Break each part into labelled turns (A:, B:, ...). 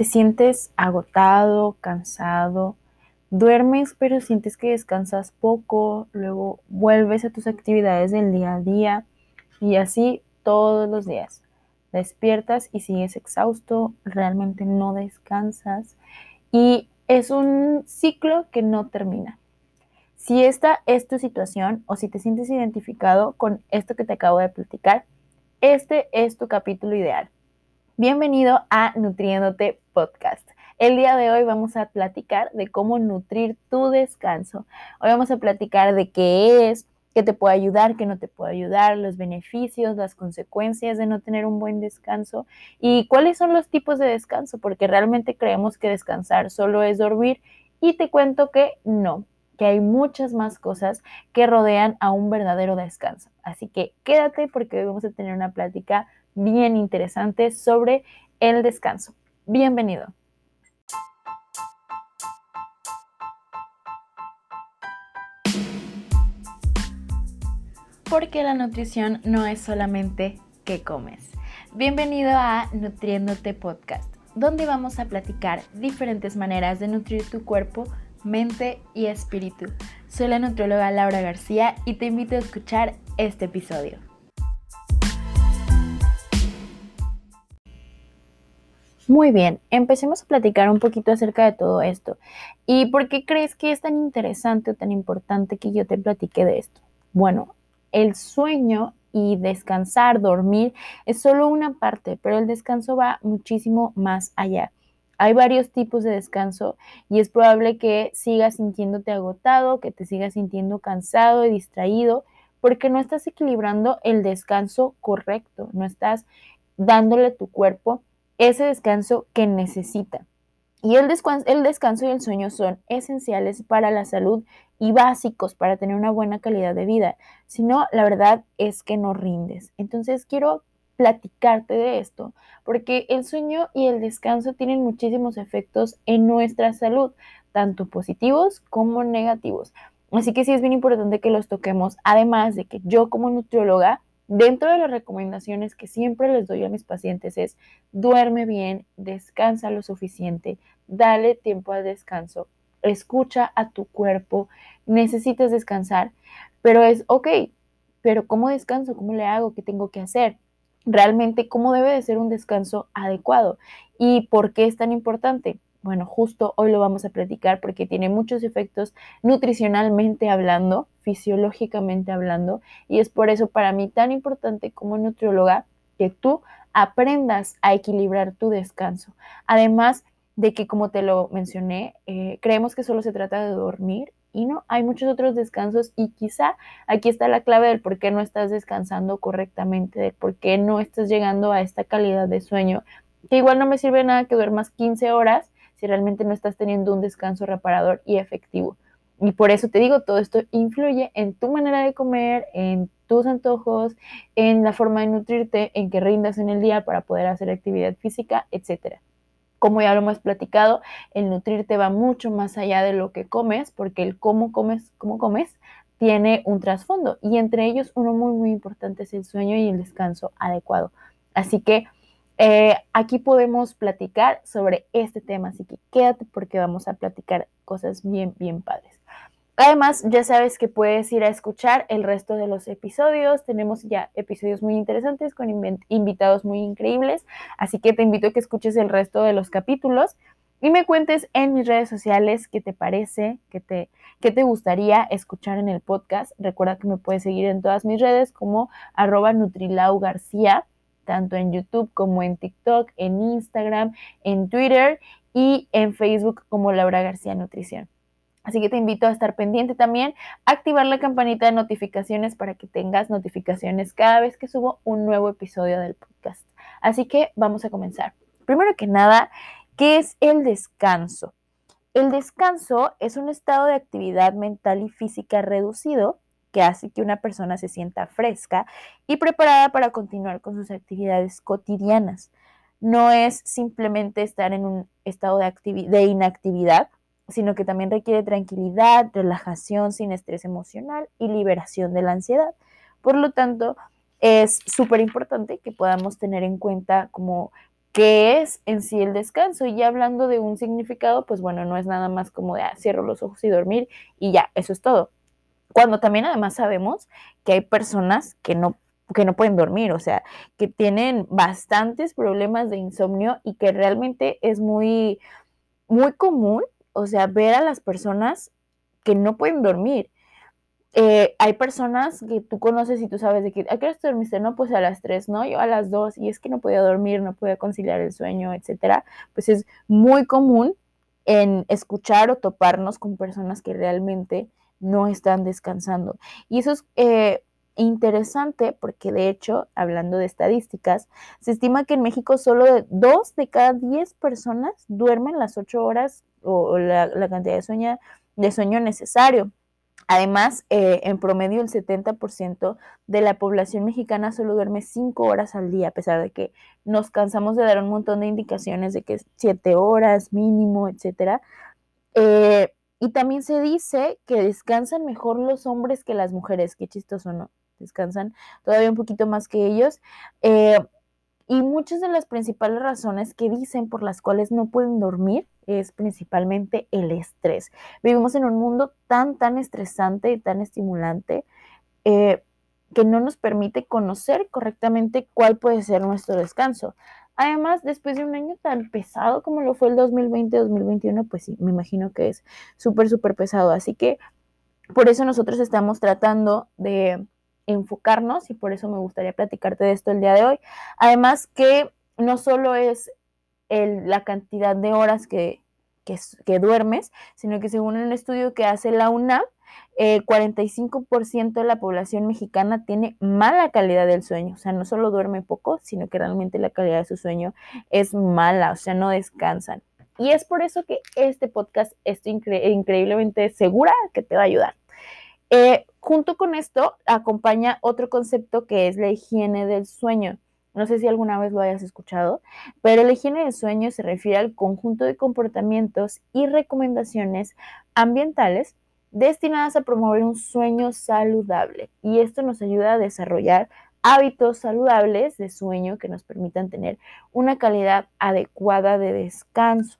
A: te sientes agotado, cansado, duermes pero sientes que descansas poco, luego vuelves a tus actividades del día a día y así todos los días. Despiertas y sigues exhausto, realmente no descansas y es un ciclo que no termina. Si esta es tu situación o si te sientes identificado con esto que te acabo de platicar, este es tu capítulo ideal. Bienvenido a Nutriéndote El día de hoy vamos a platicar de cómo nutrir tu descanso. Hoy vamos a platicar de qué es, qué te puede ayudar, qué no te puede ayudar, los beneficios, las consecuencias de no tener un buen descanso y cuáles son los tipos de descanso, porque realmente creemos que descansar solo es dormir y te cuento que no, que hay muchas más cosas que rodean a un verdadero descanso. Así que quédate porque hoy vamos a tener una plática bien interesante sobre el descanso. Bienvenido. Porque la nutrición no es solamente qué comes. Bienvenido a Nutriéndote Podcast, donde vamos a platicar diferentes maneras de nutrir tu cuerpo, mente y espíritu. Soy la nutrióloga Laura García y te invito a escuchar este episodio. Muy bien, empecemos a platicar un poquito acerca de todo esto. ¿Y por qué crees que es tan interesante o tan importante que yo te platique de esto? Bueno, el sueño y descansar, dormir, es solo una parte, pero el descanso va muchísimo más allá. Hay varios tipos de descanso y es probable que sigas sintiéndote agotado, que te sigas sintiendo cansado y distraído, porque no estás equilibrando el descanso correcto, no estás dándole a tu cuerpo ese descanso que necesita. Y el, el descanso y el sueño son esenciales para la salud y básicos para tener una buena calidad de vida. Si no, la verdad es que no rindes. Entonces quiero platicarte de esto, porque el sueño y el descanso tienen muchísimos efectos en nuestra salud, tanto positivos como negativos. Así que sí es bien importante que los toquemos, además de que yo como nutrióloga Dentro de las recomendaciones que siempre les doy a mis pacientes es duerme bien, descansa lo suficiente, dale tiempo al descanso, escucha a tu cuerpo, necesitas descansar, pero es, ok, pero ¿cómo descanso? ¿Cómo le hago? ¿Qué tengo que hacer? Realmente, ¿cómo debe de ser un descanso adecuado? ¿Y por qué es tan importante? Bueno, justo hoy lo vamos a platicar porque tiene muchos efectos nutricionalmente hablando, fisiológicamente hablando, y es por eso para mí tan importante como nutrióloga que tú aprendas a equilibrar tu descanso. Además de que, como te lo mencioné, eh, creemos que solo se trata de dormir y no, hay muchos otros descansos y quizá aquí está la clave del por qué no estás descansando correctamente, de por qué no estás llegando a esta calidad de sueño, que igual no me sirve nada que duermas 15 horas si realmente no estás teniendo un descanso reparador y efectivo. Y por eso te digo, todo esto influye en tu manera de comer, en tus antojos, en la forma de nutrirte, en que rindas en el día para poder hacer actividad física, etc. Como ya lo hemos platicado, el nutrirte va mucho más allá de lo que comes, porque el cómo comes, cómo comes, tiene un trasfondo. Y entre ellos, uno muy, muy importante es el sueño y el descanso adecuado. Así que eh, aquí podemos platicar sobre este tema, así que quédate porque vamos a platicar cosas bien, bien padres. Además, ya sabes que puedes ir a escuchar el resto de los episodios. Tenemos ya episodios muy interesantes con invitados muy increíbles, así que te invito a que escuches el resto de los capítulos y me cuentes en mis redes sociales qué te parece, qué te, qué te gustaría escuchar en el podcast. Recuerda que me puedes seguir en todas mis redes como arroba Nutrilau García tanto en YouTube como en TikTok, en Instagram, en Twitter y en Facebook como Laura García Nutrición. Así que te invito a estar pendiente también, activar la campanita de notificaciones para que tengas notificaciones cada vez que subo un nuevo episodio del podcast. Así que vamos a comenzar. Primero que nada, ¿qué es el descanso? El descanso es un estado de actividad mental y física reducido que hace que una persona se sienta fresca y preparada para continuar con sus actividades cotidianas. No es simplemente estar en un estado de, inactividad, sino que también requiere tranquilidad, relajación sin estrés emocional y liberación de la ansiedad. Por lo tanto, es súper importante que podamos tener en cuenta como qué es en sí el descanso. Y hablando de un significado, pues bueno, no es nada más como de ah, cierro los ojos y dormir y ya, eso es todo. Cuando también además sabemos que hay personas que no que no pueden dormir, o sea, que tienen bastantes problemas de insomnio y que realmente es muy, muy común, o sea, ver a las personas que no pueden dormir. Eh, hay personas que tú conoces y tú sabes de que, ¿a qué hora dormiste? No, pues a las 3, ¿no? Yo a las 2 y es que no podía dormir, no podía conciliar el sueño, etcétera. Pues es muy común en escuchar o toparnos con personas que realmente no están descansando. Y eso es eh, interesante porque de hecho, hablando de estadísticas, se estima que en México solo dos de cada 10 personas duermen las 8 horas o, la, cantidad de sueño, de sueño necesario. Además, eh, en promedio el 70% de la población mexicana solo duerme 5 horas al día, a pesar de que nos cansamos de dar un montón de indicaciones de que 7 horas mínimo, etc. y también se dice que descansan mejor los hombres que las mujeres, qué chistoso, ¿no? Descansan todavía un poquito más que ellos. Eh, y muchas de las principales razones que dicen por las cuales no pueden dormir es principalmente el estrés. Vivimos en un mundo tan, tan estresante y tan estimulante eh, que no nos permite conocer correctamente cuál puede ser nuestro descanso. Además, después de un año tan pesado como lo fue el 2020-2021, pues sí, me imagino que es súper, súper pesado. Así que por eso nosotros estamos tratando de enfocarnos y por eso me gustaría platicarte de esto el día de hoy. Además que no solo es la cantidad de horas que, que, duermes, sino que según un estudio que hace la UNAM, el 45% de la población mexicana tiene mala calidad del sueño, o sea, no solo duerme poco, sino que realmente la calidad de su sueño es mala, o sea, no descansan. Y es por eso que este podcast estoy increíblemente segura que te va a ayudar. Eh, junto con esto acompaña otro concepto que es la higiene del sueño. No sé si alguna vez lo hayas escuchado, pero la higiene del sueño se refiere al conjunto de comportamientos y recomendaciones ambientales destinadas a promover un sueño saludable. Y esto nos ayuda a desarrollar hábitos saludables de sueño que nos permitan tener una calidad adecuada de descanso.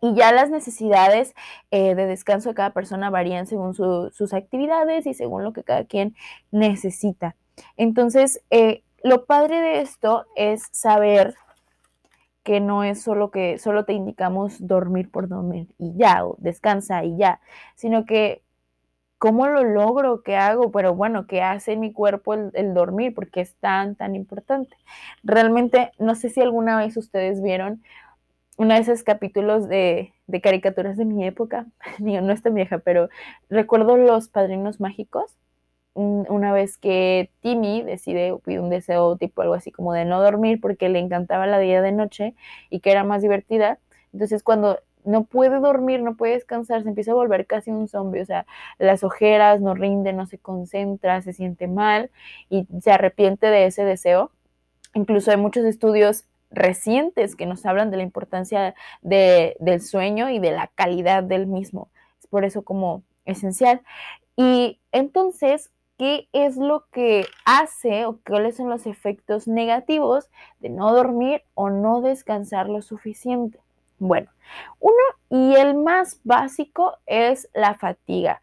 A: Y ya las necesidades eh, de descanso de cada persona varían según sus actividades y según lo que cada quien necesita. Entonces, eh, lo padre de esto es saber que no es solo que solo te indicamos dormir por dormir y ya, o descansa y ya, sino que cómo lo logro, qué hago, pero bueno, qué hace mi cuerpo el, dormir, porque es tan, tan importante. Realmente, no sé si alguna vez ustedes vieron uno de esos capítulos de, caricaturas de mi época, no es tan vieja, pero recuerdo los padrinos mágicos. Una vez que Timmy decide pide un deseo tipo algo así como de no dormir porque le encantaba la día de noche y que era más divertida. Entonces cuando no puede dormir, no puede descansar, se empieza a volver casi un zombie, o sea, las ojeras no rinde, no se concentra, se siente mal y se arrepiente de ese deseo. Incluso hay muchos estudios recientes que nos hablan de la importancia del sueño y de la calidad del mismo. Es por eso como esencial. Y entonces, ¿qué es lo que hace o cuáles son los efectos negativos de no dormir o no descansar lo suficiente? Bueno, uno y el más básico es la fatiga,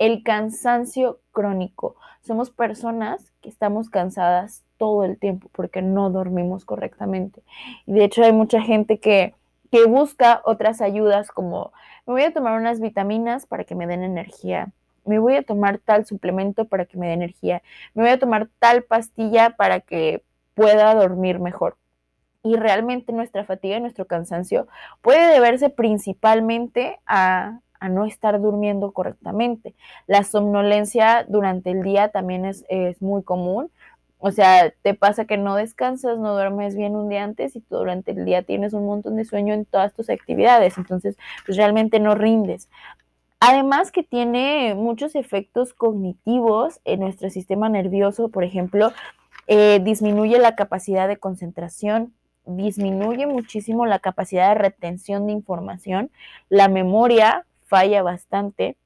A: el cansancio crónico. Somos personas que estamos cansadas todo el tiempo porque no dormimos correctamente. Y de hecho hay mucha gente que, que busca otras ayudas como me voy a tomar unas vitaminas para que me den energía, me voy a tomar tal suplemento para que me dé energía, me voy a tomar tal pastilla para que pueda dormir mejor. Y realmente nuestra fatiga y nuestro cansancio puede deberse principalmente a, no estar durmiendo correctamente. La somnolencia durante el día también es, es muy común. O sea, te pasa que no descansas, no duermes bien un día antes y tú durante el día tienes un montón de sueño en todas tus actividades, entonces pues realmente no rindes. Además que tiene muchos efectos cognitivos en nuestro sistema nervioso, por ejemplo, eh, disminuye la capacidad de concentración, disminuye muchísimo la capacidad de retención de información, la memoria falla bastante,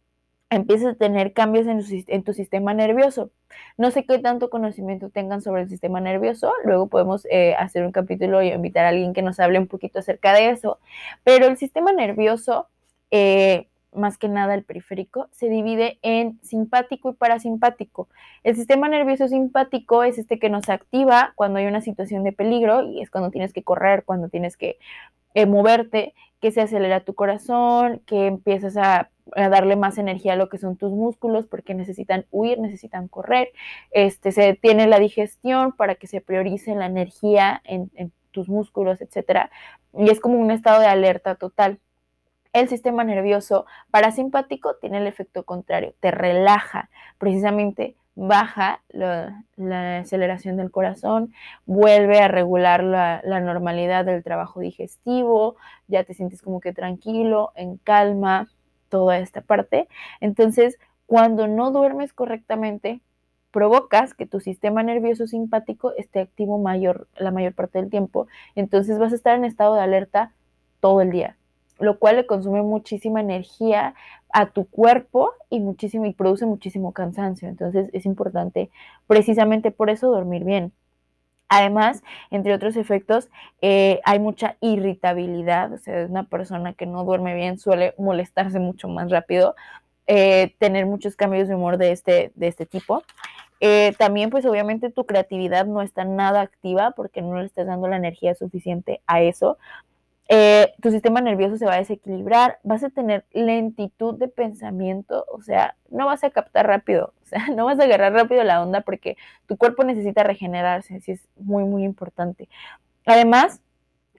A: empiezas a tener cambios en tu, sistema nervioso. No sé qué tanto conocimiento tengan sobre el sistema nervioso, luego podemos eh, hacer un capítulo y invitar a alguien que nos hable un poquito acerca de eso, pero el sistema nervioso, eh, más que nada el periférico, se divide en simpático y parasimpático. El sistema nervioso simpático es este que nos activa cuando hay una situación de peligro y es cuando tienes que correr, cuando tienes que eh, moverte, que se acelera tu corazón, que empiezas a, darle más energía a lo que son tus músculos porque necesitan huir, necesitan correr, este, se tiene la digestión para que se priorice la energía en, en tus músculos, etcétera, y es como un estado de alerta total. El sistema nervioso parasimpático tiene el efecto contrario, te relaja, precisamente baja la, aceleración del corazón, vuelve a regular la, la, normalidad del trabajo digestivo, ya te sientes como que tranquilo, en calma, toda esta parte. Entonces, cuando no duermes correctamente, provocas que tu sistema nervioso simpático esté activo mayor, la mayor parte del tiempo. Entonces vas a estar en estado de alerta todo el día lo cual le consume muchísima energía a tu cuerpo y muchísimo y produce muchísimo cansancio. Entonces es importante precisamente por eso dormir bien. Además, entre otros efectos, eh, hay mucha irritabilidad, o sea, una persona que no duerme bien suele molestarse mucho más rápido, eh, tener muchos cambios de humor de este, de este tipo. Eh, también, pues obviamente tu creatividad no está nada activa porque no le estás dando la energía suficiente a eso. Eh, tu sistema nervioso se va a desequilibrar, vas a tener lentitud de pensamiento, o sea, no vas a captar rápido, o sea, no vas a agarrar rápido la onda porque tu cuerpo necesita regenerarse, así es muy, muy importante. Además,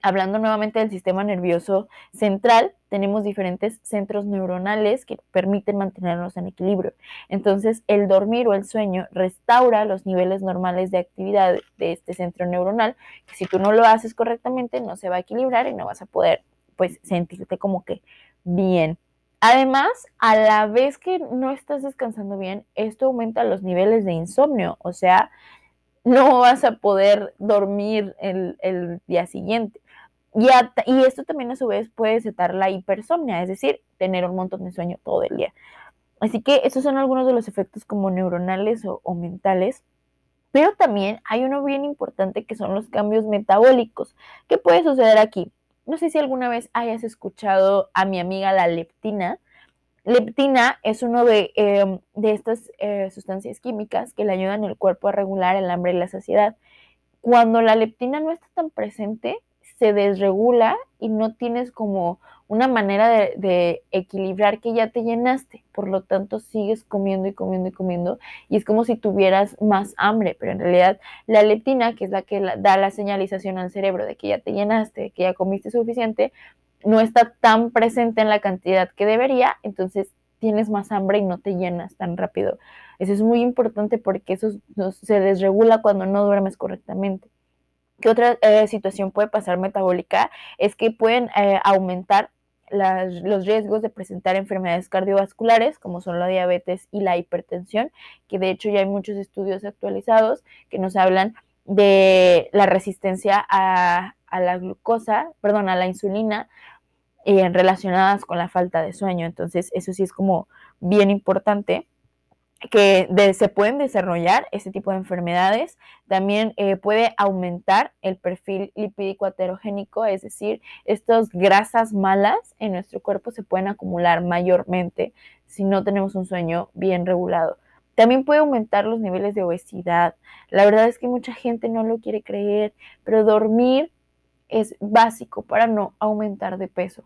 A: hablando nuevamente del sistema nervioso central, tenemos diferentes centros neuronales que permiten mantenernos en equilibrio. Entonces, el dormir o el sueño restaura los niveles normales de actividad de este centro neuronal, si tú no lo haces correctamente, no se va a equilibrar y no vas a poder, pues, sentirte como que bien. Además, a la vez que no estás descansando bien, esto aumenta los niveles de insomnio, o sea, no vas a poder dormir el, el día siguiente. Y, esto también a su vez puede setar la hipersomnia, es decir, tener un montón de sueño todo el día. Así que esos son algunos de los efectos como neuronales o, mentales. Pero también hay uno bien importante que son los cambios metabólicos. ¿Qué puede suceder aquí? No sé si alguna vez hayas escuchado a mi amiga la leptina. Leptina es uno de, em, de estas eh, sustancias químicas que le ayudan al cuerpo a regular el hambre y la saciedad. Cuando la leptina no está tan presente, se desregula y no tienes como una manera de, equilibrar que ya te llenaste. Por lo tanto, sigues comiendo y comiendo y comiendo y es como si tuvieras más hambre, pero en realidad la leptina, que es la que da la señalización al cerebro de que ya te llenaste, que ya comiste suficiente, no está tan presente en la cantidad que debería, entonces tienes más hambre y no te llenas tan rápido. Eso es muy importante porque eso se desregula cuando no duermes correctamente. ¿Qué otra eh, situación puede pasar metabólica? Es que pueden eh, aumentar los riesgos de presentar enfermedades cardiovasculares, como son la diabetes y la hipertensión, que de hecho ya hay muchos estudios actualizados que nos hablan de la resistencia a, la glucosa, perdón, a la insulina, eh, relacionadas con la falta de sueño. Entonces, eso sí es como bien importante que se pueden desarrollar este tipo de enfermedades. También eh, puede aumentar el perfil lipídico heterogénico, es decir, estas grasas malas en nuestro cuerpo se pueden acumular mayormente si no tenemos un sueño bien regulado. También puede aumentar los niveles de obesidad. La verdad es que mucha gente no lo quiere creer, pero dormir es básico para no aumentar de peso.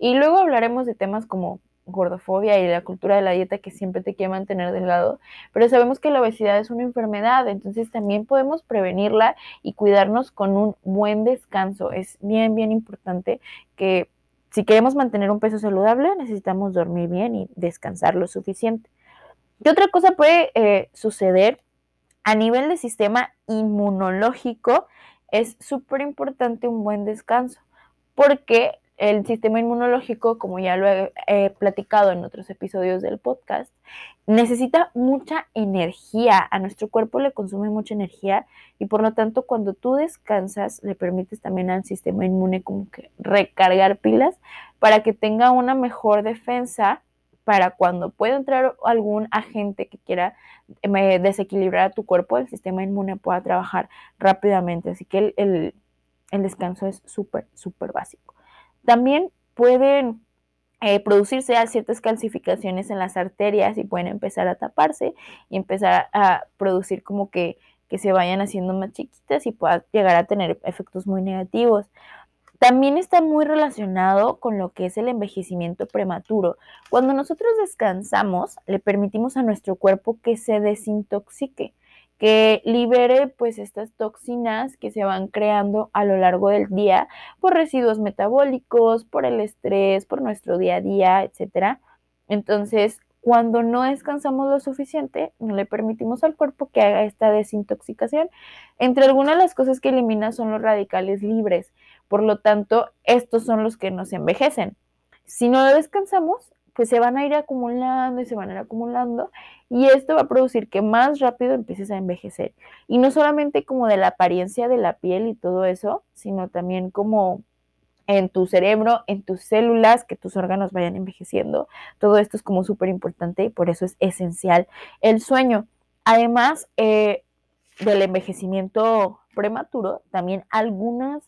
A: Y luego hablaremos de temas como gordofobia y la cultura de la dieta que siempre te quiere mantener delgado, pero sabemos que la obesidad es una enfermedad, entonces también podemos prevenirla y cuidarnos con un buen descanso. Es bien, bien importante que si queremos mantener un peso saludable, necesitamos dormir bien y descansar lo suficiente. ¿Qué otra cosa puede eh, suceder? A nivel de sistema inmunológico, es súper importante un buen descanso, porque el sistema inmunológico, como ya lo he, platicado en otros episodios del podcast, necesita mucha energía. A nuestro cuerpo le consume mucha energía y por lo tanto cuando tú descansas le permites también al sistema inmune como que recargar pilas para que tenga una mejor defensa para cuando pueda entrar algún agente que quiera eh, desequilibrar a tu cuerpo, el sistema inmune pueda trabajar rápidamente. Así que el, descanso es súper, súper básico. También pueden eh, producirse ciertas calcificaciones en las arterias y pueden empezar a taparse y empezar a producir como que, que se vayan haciendo más chiquitas y pueda llegar a tener efectos muy negativos. También está muy relacionado con lo que es el envejecimiento prematuro. Cuando nosotros descansamos, le permitimos a nuestro cuerpo que se desintoxique, que libere pues estas toxinas que se van creando a lo largo del día por residuos metabólicos, por el estrés, por nuestro día a día, etc. Entonces, cuando no descansamos lo suficiente, no le permitimos al cuerpo que haga esta desintoxicación. Entre algunas de las cosas que elimina son los radicales libres. Por lo tanto, estos son los que nos envejecen. Si no descansamos, se van a ir acumulando y se van a ir acumulando y esto va a producir que más rápido empieces a envejecer. Y no solamente como de la apariencia de la piel y todo eso, sino también como en tu cerebro, en tus células, que tus órganos vayan envejeciendo. Todo esto es como súper importante y por eso es esencial el sueño. Además eh, del envejecimiento prematuro, también algunas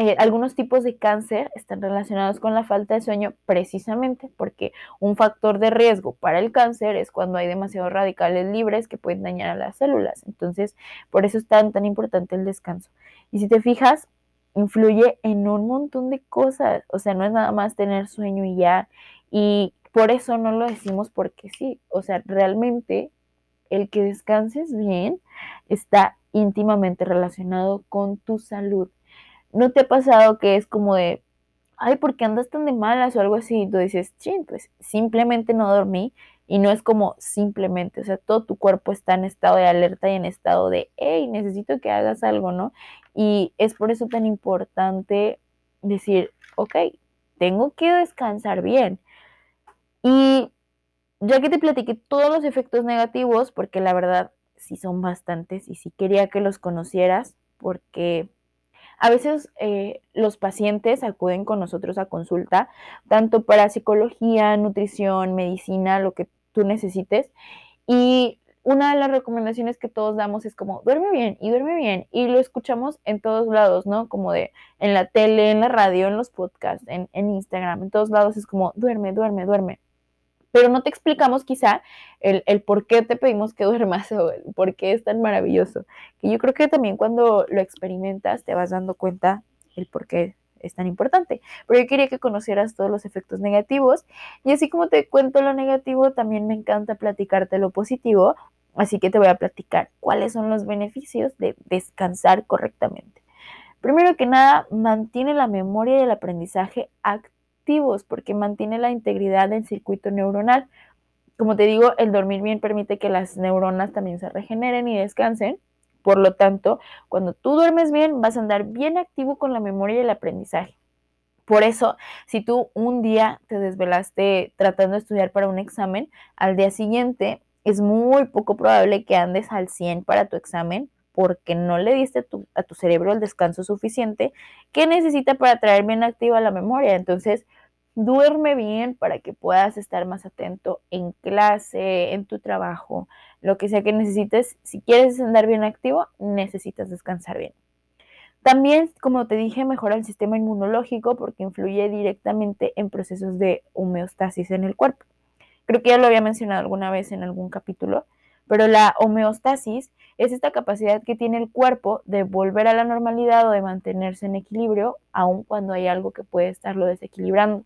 A: eh, algunos tipos de cáncer están relacionados con la falta de sueño precisamente porque un factor de riesgo para el cáncer es cuando hay demasiados radicales libres que pueden dañar a las células. Entonces, por eso es tan, tan importante el descanso. Y si te fijas, influye en un montón de cosas. O sea, no es nada más tener sueño y ya. Y por eso no lo decimos porque sí. O sea, realmente el que descanses bien está íntimamente relacionado con tu salud. ¿No te ha pasado que es como de, ay, ¿por qué andas tan de malas o algo así? Y tú dices, ching, pues simplemente no dormí y no es como simplemente, o sea, todo tu cuerpo está en estado de alerta y en estado de, hey, necesito que hagas algo, ¿no? Y es por eso tan importante decir, ok, tengo que descansar bien. Y ya que te platiqué todos los efectos negativos, porque la verdad sí son bastantes y sí quería que los conocieras, porque a veces eh, los pacientes acuden con nosotros a consulta, tanto para psicología, nutrición, medicina, lo que tú necesites. Y una de las recomendaciones que todos damos es como, duerme bien y duerme bien. Y lo escuchamos en todos lados, ¿no? Como de en la tele, en la radio, en los podcasts, en, en Instagram, en todos lados es como, duerme, duerme, duerme pero no te explicamos quizá el, por qué te pedimos que duermas o el por qué es tan maravilloso. Que yo creo que también cuando lo experimentas te vas dando cuenta el por qué es tan importante. Pero yo quería que conocieras todos los efectos negativos y así como te cuento lo negativo, también me encanta platicarte lo positivo. Así que te voy a platicar cuáles son los beneficios de descansar correctamente. Primero que nada, mantiene la memoria y el aprendizaje activo porque mantiene la integridad del circuito neuronal. Como te digo, el dormir bien permite que las neuronas también se regeneren y descansen. Por lo tanto, cuando tú duermes bien, vas a andar bien activo con la memoria y el aprendizaje. Por eso, si tú un día te desvelaste tratando de estudiar para un examen, al día siguiente es muy poco probable que andes al 100 para tu examen porque no le diste a tu cerebro el descanso suficiente que necesita para traer bien activa la memoria. Entonces, duerme bien para que puedas estar más atento en clase, en tu trabajo, lo que sea que necesites. Si quieres andar bien activo, necesitas descansar bien. También, como te dije, mejora el sistema inmunológico porque influye directamente en procesos de homeostasis en el cuerpo. Creo que ya lo había mencionado alguna vez en algún capítulo, pero la homeostasis es esta capacidad que tiene el cuerpo de volver a la normalidad o de mantenerse en equilibrio, aun cuando hay algo que puede estarlo desequilibrando.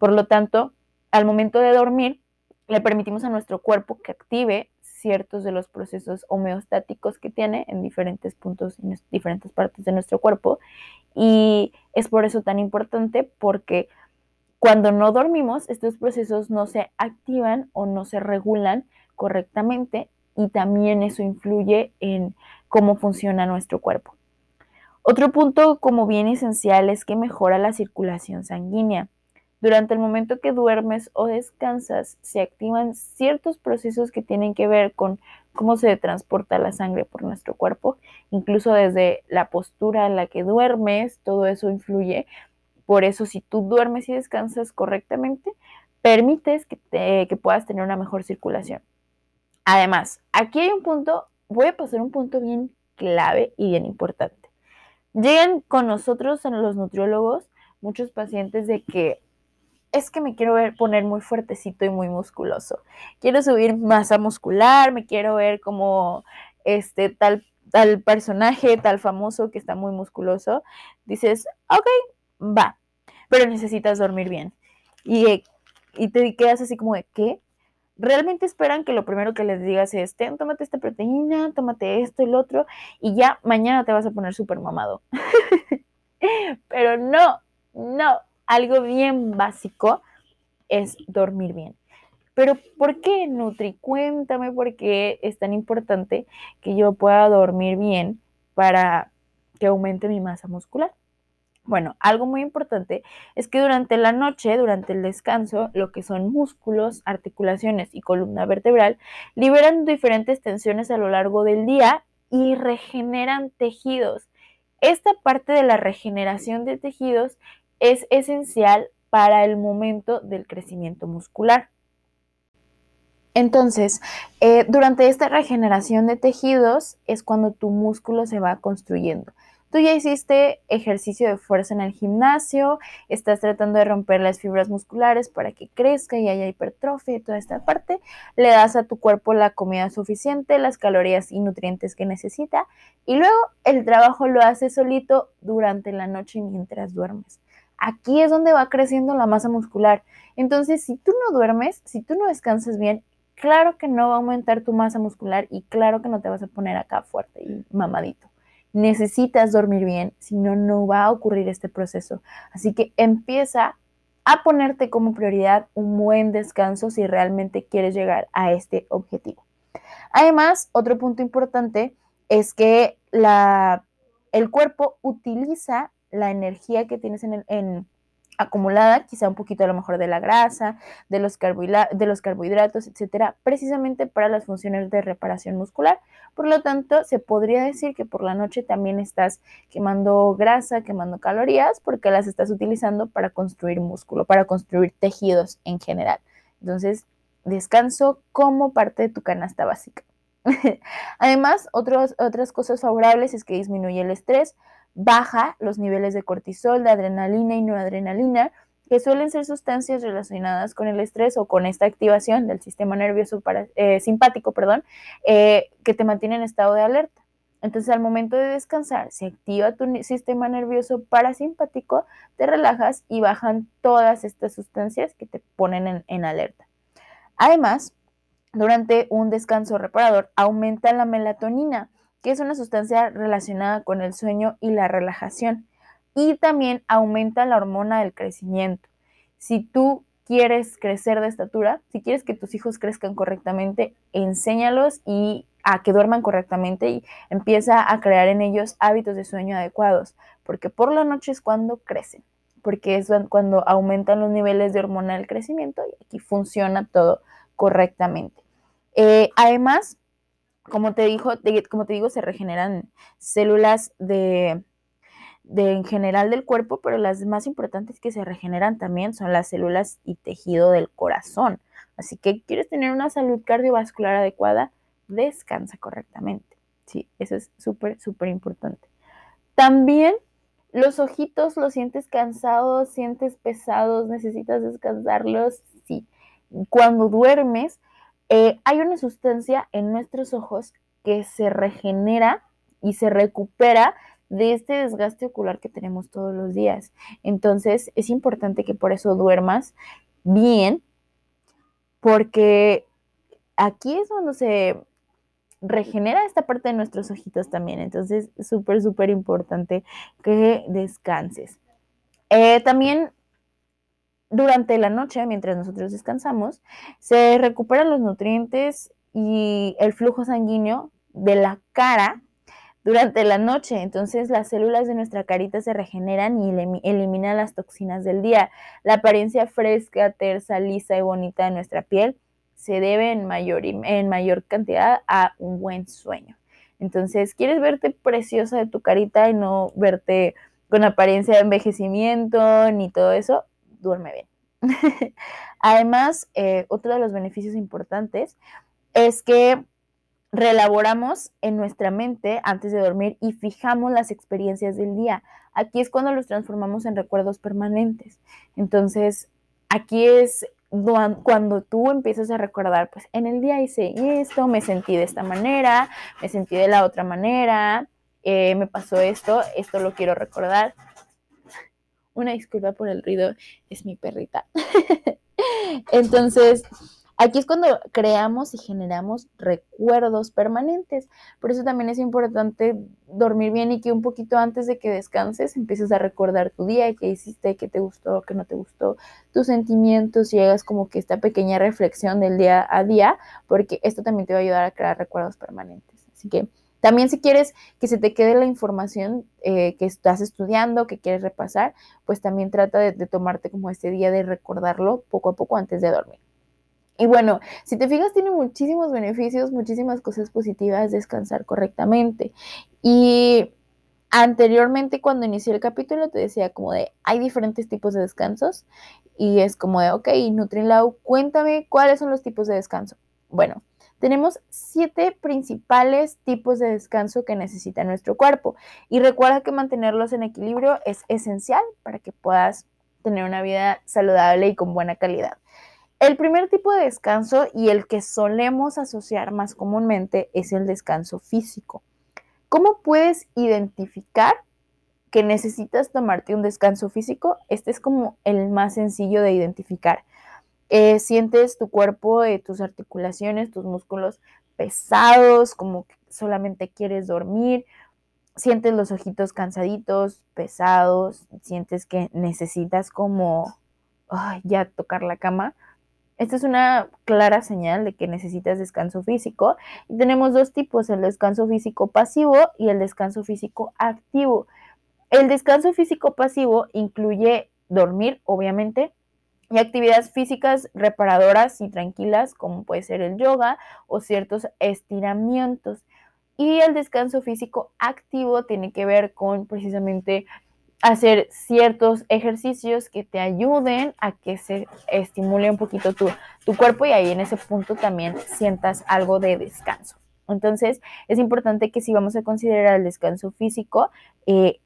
A: Por lo tanto, al momento de dormir, le permitimos a nuestro cuerpo que active ciertos de los procesos homeostáticos que tiene en diferentes puntos, en diferentes partes de nuestro cuerpo. Y es por eso tan importante porque cuando no dormimos, estos procesos no se activan o no se regulan correctamente y también eso influye en cómo funciona nuestro cuerpo. Otro punto como bien esencial es que mejora la circulación sanguínea. Durante el momento que duermes o descansas, se activan ciertos procesos que tienen que ver con cómo se transporta la sangre por nuestro cuerpo, incluso desde la postura en la que duermes, todo eso influye. Por eso, si tú duermes y descansas correctamente, permites que, que puedas tener una mejor circulación. Además, aquí hay un punto, voy a pasar un punto bien clave y bien importante. Llegan con nosotros en los nutriólogos muchos pacientes de que es que me quiero ver poner muy fuertecito y muy musculoso. Quiero subir masa muscular, me quiero ver como este tal tal personaje, tal famoso que está muy musculoso. Dices, ok, va, pero necesitas dormir bien. Y, y te quedas así como de, ¿qué? realmente esperan que lo primero que les digas es, Ten, tómate esta proteína, tómate esto lo otro, y ya mañana te vas a poner súper mamado. Pero no, no, algo bien básico es dormir bien. Pero ¿por qué, Nutri? Cuéntame por qué es tan importante que yo pueda dormir bien para que aumente mi masa muscular. Bueno, algo muy importante es que durante la noche, durante el descanso, lo que son músculos, articulaciones y columna vertebral liberan diferentes tensiones a lo largo del día y regeneran tejidos. Esta parte de la regeneración de tejidos es esencial para el momento del crecimiento muscular. Entonces, eh, durante esta regeneración de tejidos es cuando tu músculo se va construyendo. Tú ya hiciste ejercicio de fuerza en el gimnasio, estás tratando de romper las fibras musculares para que crezca y haya hipertrofia y toda esta parte. Le das a tu cuerpo la comida suficiente, las calorías y nutrientes que necesita y luego el trabajo lo hace solito durante la noche mientras duermes. Aquí es donde va creciendo la masa muscular. Entonces, si tú no duermes, si tú no descansas bien, claro que no va a aumentar tu masa muscular y claro que no te vas a poner acá fuerte y mamadito necesitas dormir bien, si no, no va a ocurrir este proceso. Así que empieza a ponerte como prioridad un buen descanso si realmente quieres llegar a este objetivo. Además, otro punto importante es que la, el cuerpo utiliza la energía que tienes en, acumulada, quizá un poquito a lo mejor de la grasa, de los, de los carbohidratos, etcétera, precisamente para las funciones de reparación muscular. Por lo tanto, se podría decir que por la noche también estás quemando grasa, quemando calorías, porque las estás utilizando para construir músculo, para construir tejidos en general. Entonces, descanso como parte de tu canasta básica. Además, otras cosas favorables es que disminuye el estrés, baja los niveles de cortisol, de adrenalina y noradrenalina, que suelen ser sustancias relacionadas con el estrés o con esta activación del sistema nervioso eh, simpático, perdón, eh, que te mantiene en estado de alerta. Entonces, al momento de descansar, se activa tu sistema nervioso parasimpático, te relajas y bajan todas estas sustancias que te ponen en alerta. Además, durante un descanso reparador, aumenta la melatonina, que es una sustancia relacionada con el sueño y la relajación. Y también aumenta la hormona del crecimiento. Si tú quieres crecer de estatura, si quieres que tus hijos crezcan correctamente, enséñalos y a que duerman correctamente y empieza a crear en ellos hábitos de sueño adecuados, porque por la noche es cuando crecen, porque es cuando aumentan los niveles de hormona del crecimiento y aquí funciona todo correctamente. Eh, además, como te, dijo, como te digo, se regeneran células de, de, en general del cuerpo, pero las más importantes que se regeneran también son las células y tejido del corazón. Así que quieres tener una salud cardiovascular adecuada, descansa correctamente. Sí, eso es súper, súper importante. También los ojitos los sientes cansados, sientes pesados, necesitas descansarlos. Sí, cuando duermes, eh, hay una sustancia en nuestros ojos que se regenera y se recupera de este desgaste ocular que tenemos todos los días. Entonces es importante que por eso duermas bien, porque aquí es cuando se regenera esta parte de nuestros ojitos también. Entonces, súper, súper importante que descanses. Eh, también durante la noche, mientras nosotros descansamos, se recuperan los nutrientes y el flujo sanguíneo de la cara durante la noche. Entonces las células de nuestra carita se regeneran y eliminan las toxinas del día. La apariencia fresca, tersa, lisa y bonita de nuestra piel se debe en mayor, en mayor cantidad a un buen sueño. Entonces, ¿quieres verte preciosa de tu carita y no verte con apariencia de envejecimiento ni todo eso? Duerme bien. Además, eh, otro de los beneficios importantes es que reelaboramos en nuestra mente antes de dormir y fijamos las experiencias del día. Aquí es cuando los transformamos en recuerdos permanentes. Entonces, aquí es cuando tú empiezas a recordar, pues en el día hice esto, me sentí de esta manera, me sentí de la otra manera, eh, me pasó esto, esto lo quiero recordar. Una disculpa por el ruido, es mi perrita. Entonces, Aquí es cuando creamos y generamos recuerdos permanentes. Por eso también es importante dormir bien y que un poquito antes de que descanses empieces a recordar tu día, qué hiciste, qué te gustó, qué no te gustó, tus sentimientos y hagas como que esta pequeña reflexión del día a día, porque esto también te va a ayudar a crear recuerdos permanentes. Así que también si quieres que se te quede la información eh, que estás estudiando, que quieres repasar, pues también trata de tomarte como este día de recordarlo poco a poco antes de dormir. Y bueno, si te fijas, tiene muchísimos beneficios, muchísimas cosas positivas descansar correctamente. Y anteriormente cuando inicié el capítulo te decía como de, hay diferentes tipos de descansos y es como de, ok, Nutrilau, cuéntame cuáles son los tipos de descanso. Bueno, tenemos siete principales tipos de descanso que necesita nuestro cuerpo y recuerda que mantenerlos en equilibrio es esencial para que puedas tener una vida saludable y con buena calidad. El primer tipo de descanso y el que solemos asociar más comúnmente es el descanso físico. ¿Cómo puedes identificar que necesitas tomarte un descanso físico? Este es como el más sencillo de identificar. Eh, sientes tu cuerpo, eh, tus articulaciones, tus músculos pesados, como que solamente quieres dormir, sientes los ojitos cansaditos, pesados, sientes que necesitas como ya tocar la cama esta es una clara señal de que necesitas descanso físico. Y tenemos dos tipos, el descanso físico pasivo y el descanso físico activo. El descanso físico pasivo incluye dormir, obviamente, y actividades físicas reparadoras y tranquilas, como puede ser el yoga o ciertos estiramientos. Y el descanso físico activo tiene que ver con precisamente hacer ciertos ejercicios que te ayuden a que se estimule un poquito tu, tu, cuerpo y ahí en ese punto también sientas algo de descanso. Entonces, es importante que si vamos a considerar el descanso físico, eh,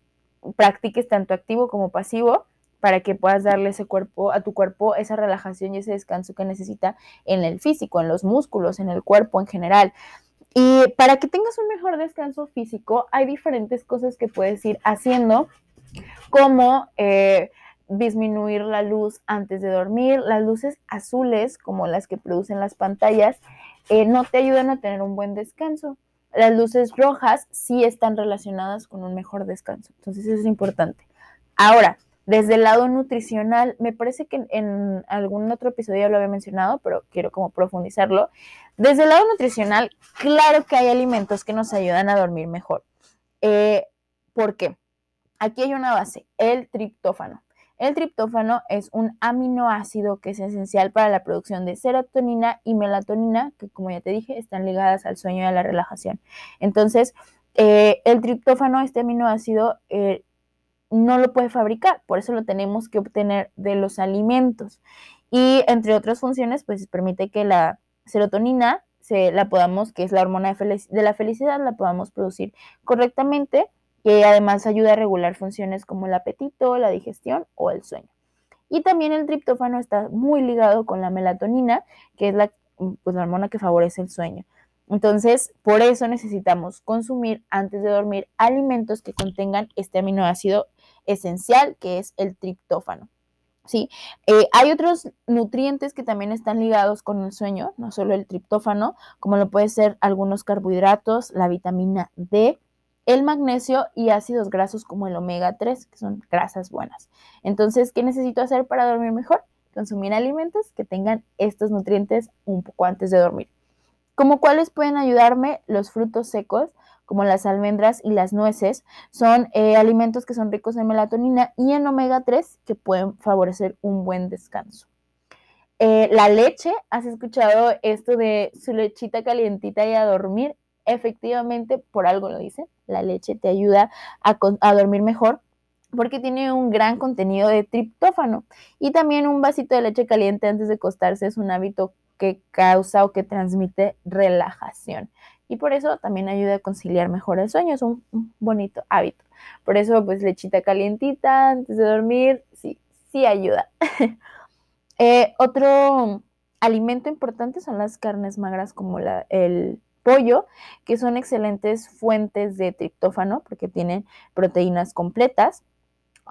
A: practiques tanto activo como pasivo para que puedas darle ese cuerpo a tu cuerpo esa relajación y ese descanso que necesita en el físico, en los músculos, en el cuerpo en general. Y para que tengas un mejor descanso físico, hay diferentes cosas que puedes ir haciendo como eh, disminuir la luz antes de dormir. Las luces azules, como las que producen las pantallas, eh, no te ayudan a tener un buen descanso. Las luces rojas sí están relacionadas con un mejor descanso. Entonces eso es importante. Ahora, desde el lado nutricional, me parece que en, algún otro episodio ya lo había mencionado, pero quiero como profundizarlo. Desde el lado nutricional, claro que hay alimentos que nos ayudan a dormir mejor. Eh, ¿Por qué? Aquí hay una base, el triptófano. El triptófano es un aminoácido que es esencial para la producción de serotonina y melatonina, que como ya te dije, están ligadas al sueño y a la relajación. Entonces, eh, el triptófano, este aminoácido, eh, no lo puede fabricar, por eso lo tenemos que obtener de los alimentos. Y entre otras funciones, pues permite que la serotonina se la podamos, que es la hormona de la felicidad, la podamos producir correctamente que además ayuda a regular funciones como el apetito, la digestión o el sueño. Y también el triptófano está muy ligado con la melatonina, que es la, pues, la hormona que favorece el sueño. Entonces, por eso necesitamos consumir antes de dormir alimentos que contengan este aminoácido esencial, que es el triptófano. ¿sí? Eh, hay otros nutrientes que también están ligados con el sueño, no solo el triptófano, como lo puede ser algunos carbohidratos, la vitamina D, el magnesio y ácidos grasos como el omega 3, que son grasas buenas. Entonces, ¿qué necesito hacer para dormir mejor? Consumir alimentos que tengan estos nutrientes un poco antes de dormir. Como cuáles pueden ayudarme los frutos secos, como las almendras y las nueces, son eh, alimentos que son ricos en melatonina y en omega 3 que pueden favorecer un buen descanso. Eh, la leche, ¿has escuchado esto de su lechita calientita y a dormir? Efectivamente, por algo lo dice, la leche te ayuda a, dormir mejor. porque tiene un gran contenido de triptófano. Y también un vasito de leche caliente antes de acostarse es un hábito que causa o que transmite relajación. Y por eso también ayuda a conciliar mejor el sueño, es un, bonito hábito. Por eso, pues lechita calientita antes de dormir, sí, sí ayuda. Eh, otro alimento importante son las carnes magras como la, el pollo, que son excelentes fuentes de triptófano porque tienen proteínas completas.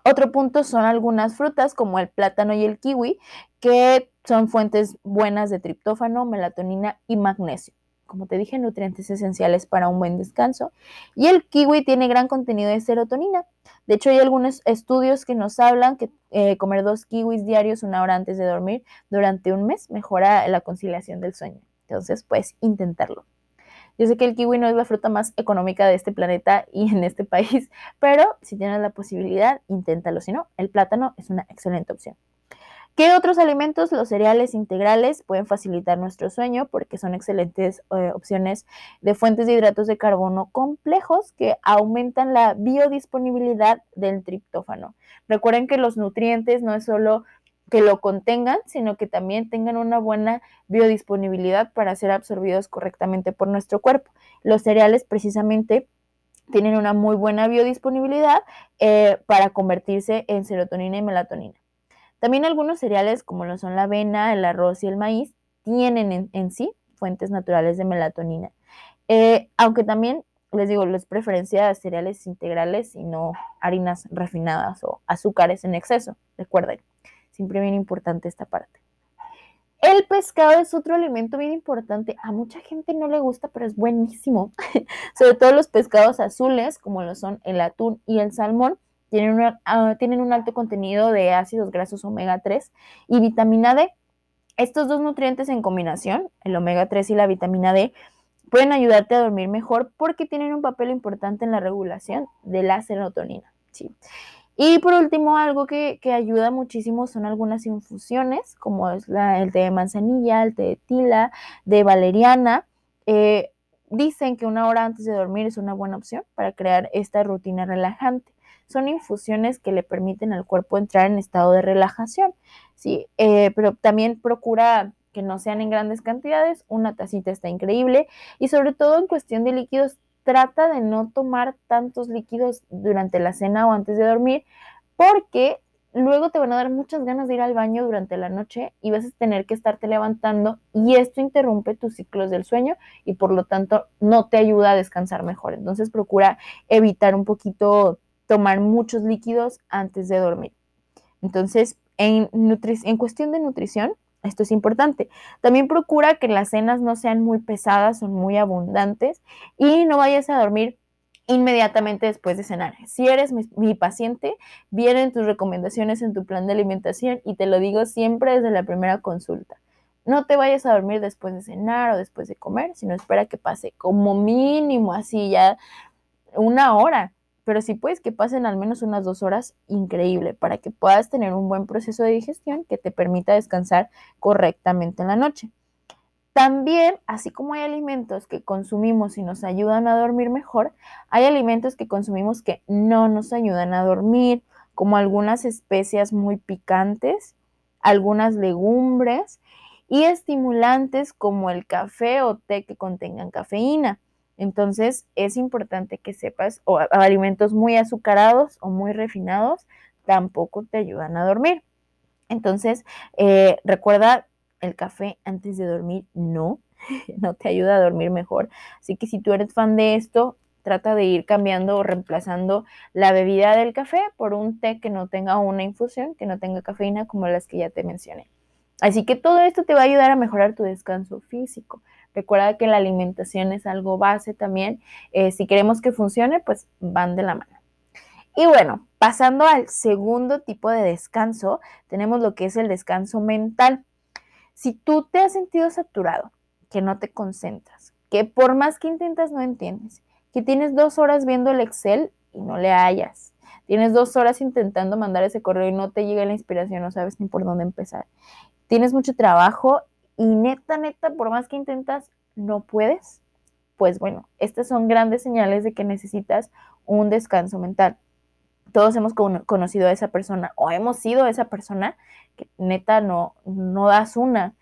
A: Otro punto son algunas frutas como el plátano y el kiwi, que son fuentes buenas de triptófano, melatonina y magnesio. Como te dije, nutrientes esenciales para un buen descanso. Y el kiwi tiene gran contenido de serotonina. De hecho, hay algunos estudios que nos hablan que eh, comer dos kiwis diarios una hora antes de dormir durante un mes mejora la conciliación del sueño. Entonces, puedes intentarlo. Yo sé que el kiwi no es la fruta más económica de este planeta y en este país, pero si tienes la posibilidad, inténtalo. Si no, el plátano es una excelente opción. ¿Qué otros alimentos? Los cereales integrales pueden facilitar nuestro sueño porque son excelentes eh, opciones de fuentes de hidratos de carbono complejos que aumentan la biodisponibilidad del triptófano. Recuerden que los nutrientes no es solo que lo contengan, sino que también tengan una buena biodisponibilidad para ser absorbidos correctamente por nuestro cuerpo. Los cereales precisamente tienen una muy buena biodisponibilidad eh, para convertirse en serotonina y melatonina. También algunos cereales, como lo son la avena, el arroz y el maíz, tienen en, sí fuentes naturales de melatonina. Eh, aunque también les digo, les preferencia cereales integrales y no harinas refinadas o azúcares en exceso, recuerden. Siempre bien importante esta parte. El pescado es otro alimento bien importante. A mucha gente no le gusta, pero es buenísimo. Sobre todo los pescados azules, como lo son el atún y el salmón, tienen, ah, tienen un alto contenido de ácidos grasos omega 3 y vitamina D. Estos dos nutrientes en combinación, el omega 3 y la vitamina D, pueden ayudarte a dormir mejor porque tienen un papel importante en la regulación de la serotonina. ¿sí? Y por último, algo que, ayuda muchísimo son algunas infusiones, como es el té de manzanilla, el té de tila, de valeriana. Eh, dicen que una hora antes de dormir es una buena opción para crear esta rutina relajante. Son infusiones que le permiten al cuerpo entrar en estado de relajación, ¿sí? Eh, pero también procura que no sean en grandes cantidades, una tacita está increíble y sobre todo en cuestión de líquidos trata de no tomar tantos líquidos durante la cena o antes de dormir, porque luego te van a dar muchas ganas de ir al baño durante la noche y vas a tener que estarte levantando y esto interrumpe tus ciclos del sueño y por lo tanto no te ayuda a descansar mejor. Entonces procura evitar un poquito tomar muchos líquidos antes de dormir. Entonces, en, cuestión de nutrición, esto es importante. También procura que las cenas no sean muy pesadas o muy abundantes y no vayas a dormir inmediatamente después de cenar. Si eres mi, paciente, vienen tus recomendaciones en tu plan de alimentación y te lo digo siempre desde la primera consulta. No te vayas a dormir después de cenar o después de comer, sino espera que pase como mínimo así ya una hora pero si puedes que pasen al menos unas dos horas, increíble, para que puedas tener un buen proceso de digestión que te permita descansar correctamente en la noche. También, así como hay alimentos que consumimos y nos ayudan a dormir mejor, hay alimentos que consumimos que no nos ayudan a dormir, como algunas especias muy picantes, algunas legumbres y estimulantes como el café o té que contengan cafeína. Entonces es importante que sepas, o alimentos muy azucarados o muy refinados tampoco te ayudan a dormir. Entonces, eh, recuerda, el café antes de dormir no, no te ayuda a dormir mejor. Así que si tú eres fan de esto, trata de ir cambiando o reemplazando la bebida del café por un té que no tenga una infusión, que no tenga cafeína como las que ya te mencioné. Así que todo esto te va a ayudar a mejorar tu descanso físico. Recuerda que la alimentación es algo base también. Eh, si queremos que funcione, pues van de la mano. Y bueno, pasando al segundo tipo de descanso, tenemos lo que es el descanso mental. Si tú te has sentido saturado, que no te concentras, que por más que intentas no entiendes, que tienes dos horas viendo el Excel y no le hallas, tienes dos horas intentando mandar ese correo y no te llega la inspiración, no sabes ni por dónde empezar, tienes mucho trabajo y neta, neta, por más que intentas, no puedes, pues bueno, estas son grandes señales de que necesitas un descanso mental. todos hemos conocido a esa persona o hemos sido esa persona que neta no, no das una.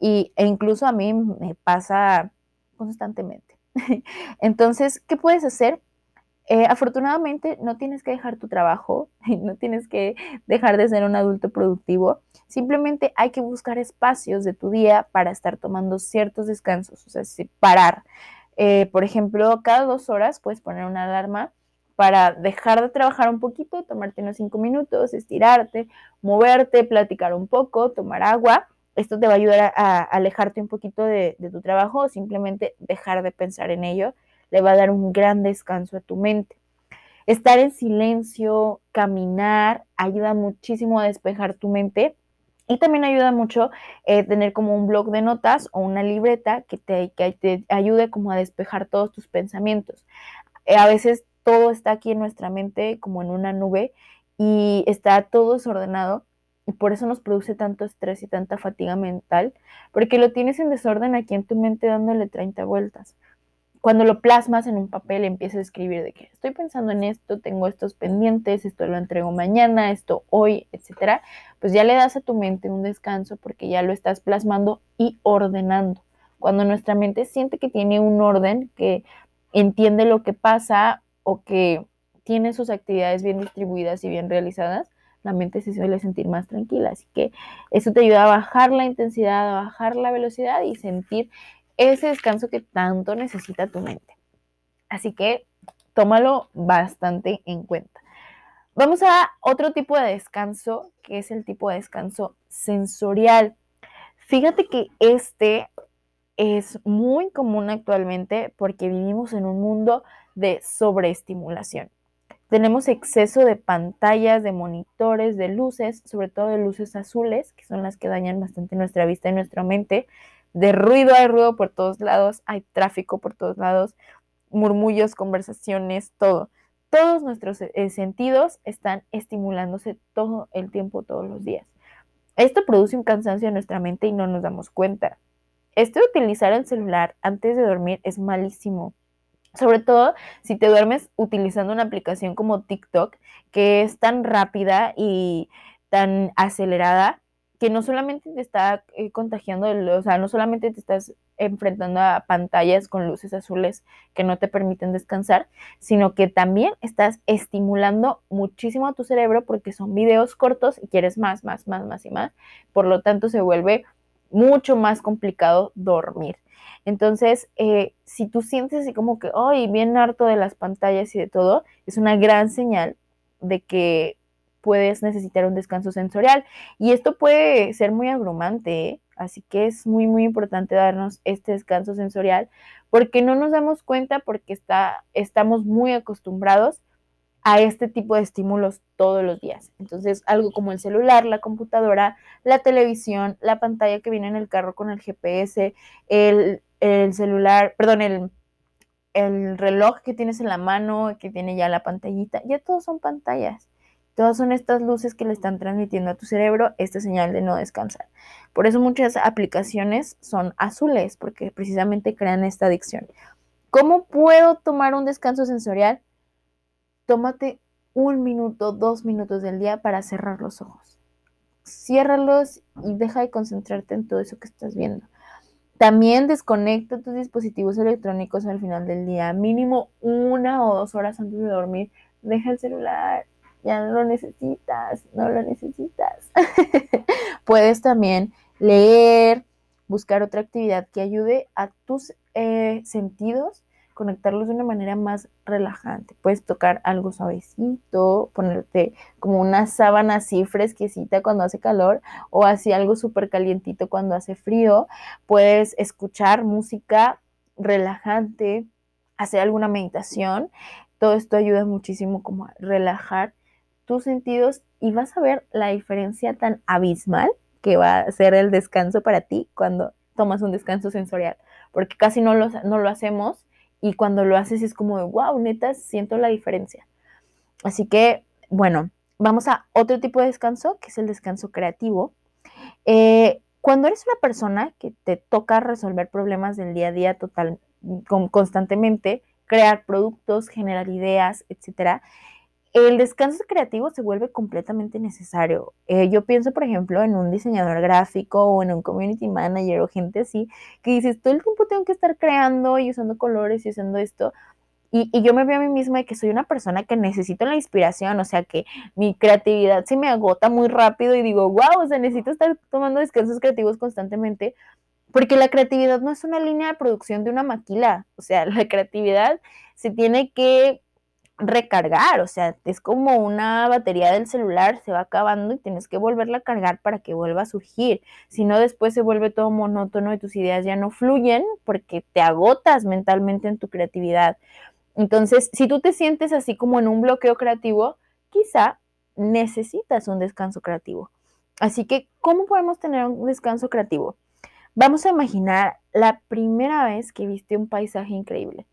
A: Y, e incluso a mí me pasa constantemente. Entonces, ¿qué puedes hacer? Eh, afortunadamente no tienes que dejar tu trabajo, no tienes que dejar de ser un adulto productivo, simplemente hay que buscar espacios de tu día para estar tomando ciertos descansos, o sea, parar. Eh, por ejemplo, cada dos horas puedes poner una alarma para dejar de trabajar un poquito, tomarte unos cinco minutos, estirarte, moverte, platicar un poco, tomar agua. Esto te va a ayudar a, alejarte un poquito de, de, tu trabajo o simplemente dejar de pensar en ello. Le va a dar un gran descanso a tu mente. Estar en silencio, caminar, ayuda muchísimo a despejar tu mente. Y también ayuda mucho eh, tener como un blog de notas o una libreta que te, que te ayude como a despejar todos tus pensamientos. Eh, a veces todo está aquí en nuestra mente como en una nube y está todo desordenado y por eso nos produce tanto estrés y tanta fatiga mental, porque lo tienes en desorden aquí en tu mente dándole 30 vueltas. Cuando lo plasmas en un papel, empiezas a escribir de que estoy pensando en esto, tengo estos pendientes, esto lo entrego mañana, esto hoy, etcétera, pues ya le das a tu mente un descanso porque ya lo estás plasmando y ordenando. Cuando nuestra mente siente que tiene un orden, que entiende lo que pasa o que tiene sus actividades bien distribuidas y bien realizadas, la mente se suele sentir más tranquila. Así que eso te ayuda a bajar la intensidad, a bajar la velocidad y sentir ese descanso que tanto necesita tu mente. Así que tómalo bastante en cuenta. Vamos a otro tipo de descanso, que es el tipo de descanso sensorial. Fíjate que este es muy común actualmente porque vivimos en un mundo de sobreestimulación. Tenemos exceso de pantallas, de monitores, de luces, sobre todo de luces azules, que son las que dañan bastante nuestra vista y nuestra mente. De ruido hay ruido por todos lados, hay tráfico por todos lados, murmullos, conversaciones, todo. Todos nuestros eh, sentidos están estimulándose todo el tiempo, todos los días. Esto produce un cansancio en nuestra mente y no nos damos cuenta. Esto de utilizar el celular antes de dormir es malísimo. Sobre todo si te duermes utilizando una aplicación como TikTok, que es tan rápida y tan acelerada que no solamente te está eh, contagiando, o sea, no solamente te estás enfrentando a pantallas con luces azules que no te permiten descansar, sino que también estás estimulando muchísimo a tu cerebro porque son videos cortos y quieres más, más, más, más y más. Por lo tanto, se vuelve mucho más complicado dormir. Entonces, eh, si tú sientes así como que, ay, bien harto de las pantallas y de todo, es una gran señal de que puedes necesitar un descanso sensorial. Y esto puede ser muy abrumante, ¿eh? así que es muy, muy importante darnos este descanso sensorial porque no nos damos cuenta porque está, estamos muy acostumbrados a este tipo de estímulos todos los días. Entonces, algo como el celular, la computadora, la televisión, la pantalla que viene en el carro con el GPS, el, celular, perdón, el, el reloj que tienes en la mano, que tiene ya la pantallita, ya todos son pantallas. Todas son estas luces que le están transmitiendo a tu cerebro esta señal de no descansar. Por eso muchas aplicaciones son azules, porque precisamente crean esta adicción. ¿Cómo puedo tomar un descanso sensorial? tómate un minuto, dos minutos del día para cerrar los ojos. Ciérralos y deja de concentrarte en todo eso que estás viendo. También desconecta tus dispositivos electrónicos al final del día, mínimo una o dos horas antes de dormir. Deja el celular, ya no lo necesitas, no lo necesitas. Puedes también leer, buscar otra actividad que ayude a tus eh, sentidos conectarlos de una manera más relajante. Puedes tocar algo suavecito, ponerte como una sábana así fresquecita cuando hace calor o así algo súper calientito cuando hace frío. Puedes escuchar música relajante, hacer alguna meditación. Todo esto ayuda muchísimo como a relajar tus sentidos y vas a ver la diferencia tan abismal que va a ser el descanso para ti cuando tomas un descanso sensorial, porque casi no lo, no lo hacemos y cuando lo haces es como de, wow, neta, siento la diferencia. Así que, bueno, vamos a otro tipo de descanso, que es el descanso creativo. Eh, cuando eres una persona que te toca resolver problemas del día a día total, constantemente, crear productos, generar ideas, etcétera, el descanso creativo se vuelve completamente necesario. Eh, yo pienso, por ejemplo, en un diseñador gráfico o en un community manager o gente así, que dices, todo el tiempo tengo que estar creando y usando colores y usando esto. Y, y, yo me veo a mí misma de que soy una persona que necesito la inspiración, o sea, que mi creatividad se me agota muy rápido y digo, wow, o sea, necesito estar tomando descansos creativos constantemente, porque la creatividad no es una línea de producción de una maquila, o sea, la creatividad se tiene que recargar, o sea, es como una batería del celular, se va acabando y tienes que volverla a cargar para que vuelva a surgir. Si no, después se vuelve todo monótono y tus ideas ya no fluyen porque te agotas mentalmente en tu creatividad. Entonces, si tú te sientes así como en un bloqueo creativo, quizá necesitas un descanso creativo. Así que, ¿cómo podemos tener un descanso creativo? Vamos a imaginar la primera vez que viste un paisaje increíble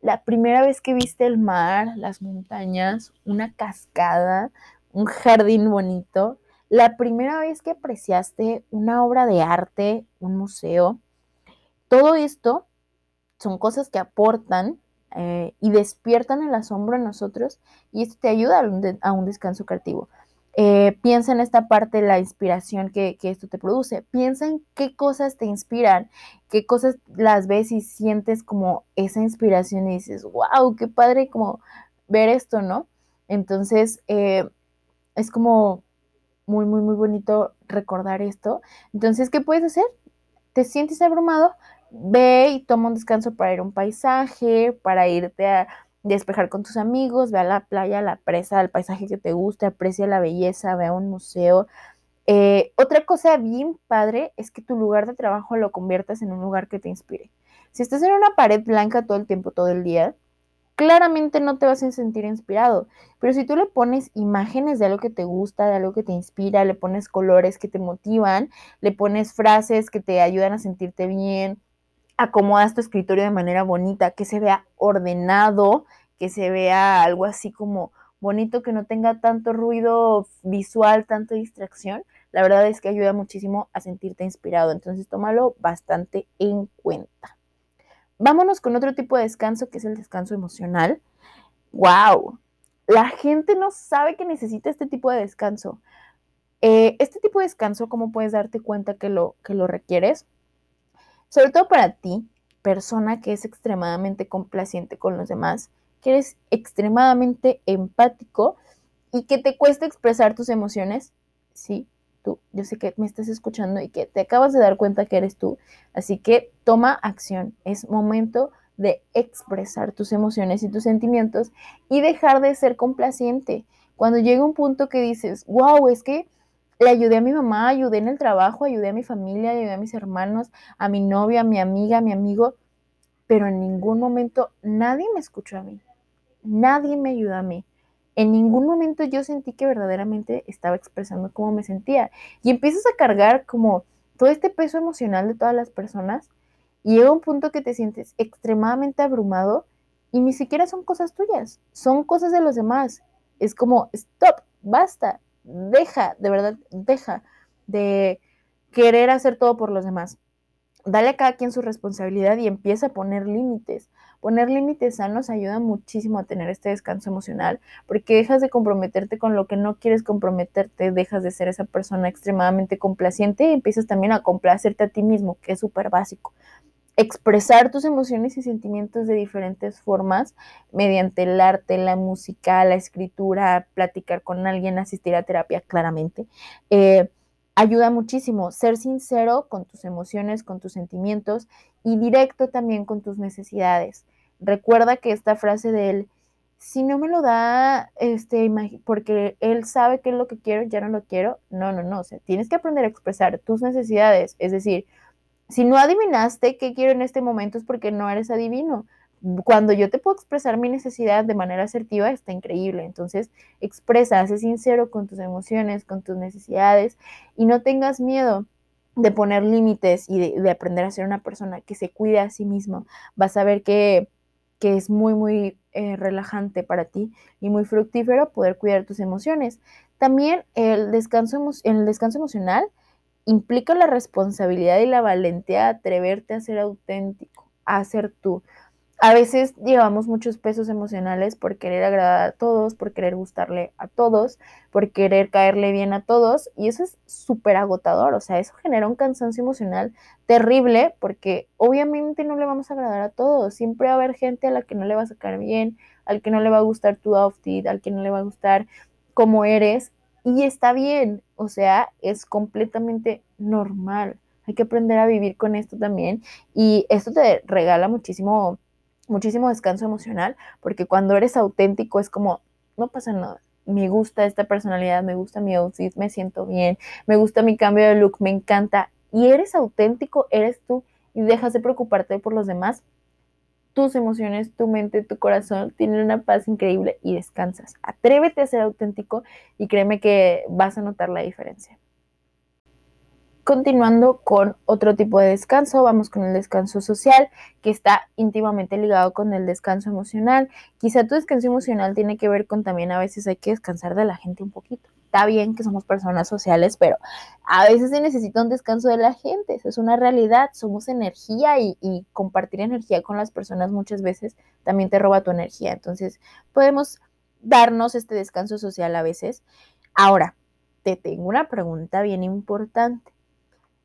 A: la primera vez que viste el mar, las montañas, una cascada, un jardín bonito, la primera vez que apreciaste una obra de arte, un museo, todo esto son cosas que aportan eh, y despiertan el asombro en nosotros y esto te ayuda a un descanso creativo. Eh, piensa en esta parte la inspiración que, esto te produce. Piensa en qué cosas te inspiran, qué cosas las ves y sientes como esa inspiración y dices, wow, qué padre como ver esto, ¿no? Entonces, eh, es como muy, muy, muy bonito recordar esto. Entonces, ¿qué puedes hacer? ¿Te sientes abrumado? Ve y toma un descanso para ir a un paisaje, para irte a despejar con tus amigos, ve a la playa, a la presa, al paisaje que te guste, aprecia la belleza, ve a un museo. Eh, otra cosa bien padre es que tu lugar de trabajo lo conviertas en un lugar que te inspire. Si estás en una pared blanca todo el tiempo, todo el día, claramente no te vas a sentir inspirado. Pero si tú le pones imágenes de algo que te gusta, de algo que te inspira, le pones colores que te motivan, le pones frases que te ayudan a sentirte bien, acomodas tu escritorio de manera bonita, que se vea ordenado, que se vea algo así como bonito, que no tenga tanto ruido visual, tanta distracción, la verdad es que ayuda muchísimo a sentirte inspirado. Entonces, tómalo bastante en cuenta. Vámonos con otro tipo de descanso, que es el descanso emocional. ¡Wow! La gente no sabe que necesita este tipo de descanso. Eh, este tipo de descanso, ¿cómo puedes darte cuenta que lo, que lo requieres? Sobre todo para ti, persona que es extremadamente complaciente con los demás, que eres extremadamente empático y que te cuesta expresar tus emociones. Sí, tú, yo sé que me estás escuchando y que te acabas de dar cuenta que eres tú. Así que toma acción. Es momento de expresar tus emociones y tus sentimientos y dejar de ser complaciente. Cuando llega un punto que dices, wow, es que le ayudé a mi mamá, ayudé en el trabajo, ayudé a mi familia, ayudé a mis hermanos, a mi novia, a mi amiga, a mi amigo, pero en ningún momento nadie me escuchó a mí, nadie me ayudó a mí. En ningún momento yo sentí que verdaderamente estaba expresando cómo me sentía. Y empiezas a cargar como todo este peso emocional de todas las personas y llega un punto que te sientes extremadamente abrumado y ni siquiera son cosas tuyas, son cosas de los demás. Es como, stop, basta, deja, de verdad, deja de querer hacer todo por los demás. Dale a cada quien su responsabilidad y empieza a poner límites. Poner límites sanos ayuda muchísimo a tener este descanso emocional, porque dejas de comprometerte con lo que no quieres comprometerte, dejas de ser esa persona extremadamente complaciente y empiezas también a complacerte a ti mismo, que es súper básico expresar tus emociones y sentimientos de diferentes formas mediante el arte, la música, la escritura, platicar con alguien, asistir a terapia, claramente. Eh, ayuda muchísimo ser sincero con tus emociones, con tus sentimientos y directo también con tus necesidades. Recuerda que esta frase de él, si no me lo da, este, porque él sabe qué es lo que quiero, ya no lo quiero. No, no, no. O sea, tienes que aprender a expresar tus necesidades. Es decir, si no adivinaste qué quiero en este momento es porque no eres adivino. Cuando yo te puedo expresar mi necesidad de manera asertiva, está increíble. Entonces, expresa, sé sincero con tus emociones, con tus necesidades y no tengas miedo de poner límites y de, aprender a ser una persona que se cuide a sí mismo. Vas a ver que, es muy, muy eh, relajante para ti y muy fructífero poder cuidar tus emociones. También el descanso, el descanso emocional implica la responsabilidad y la valentía de atreverte a ser auténtico, a ser tú. a veces llevamos muchos pesos emocionales por querer agradar a todos, por querer gustarle a todos, por querer caerle bien a todos y eso es súper agotador, o sea, eso genera un cansancio emocional terrible porque obviamente no le vamos a agradar a todos, siempre va a haber gente a la que no le va a sacar bien, al que no le va a gustar tu outfit, al que no le va a gustar cómo eres y está bien, o sea, es completamente normal. Hay que aprender a vivir con esto también y esto te regala muchísimo muchísimo descanso emocional, porque cuando eres auténtico es como, no pasa nada, me gusta esta personalidad, me gusta mi outfit, me siento bien, me gusta mi cambio de look, me encanta, y eres auténtico, eres tú, y dejas de preocuparte por los demás, tus emociones, tu mente, tu corazón tienen una paz increíble y descansas. Atrévete a ser auténtico y créeme que vas a notar la diferencia. Continuando con otro tipo de descanso, vamos con el descanso social, que está íntimamente ligado con el descanso emocional. Quizá tu descanso emocional tiene que ver con también a veces hay que descansar de la gente un poquito. Está bien que somos personas sociales, pero a veces se necesita un descanso de la gente. Eso es una realidad. Somos energía y, y compartir energía con las personas muchas veces también te roba tu energía. Entonces, podemos darnos este descanso social a veces. Ahora, te tengo una pregunta bien importante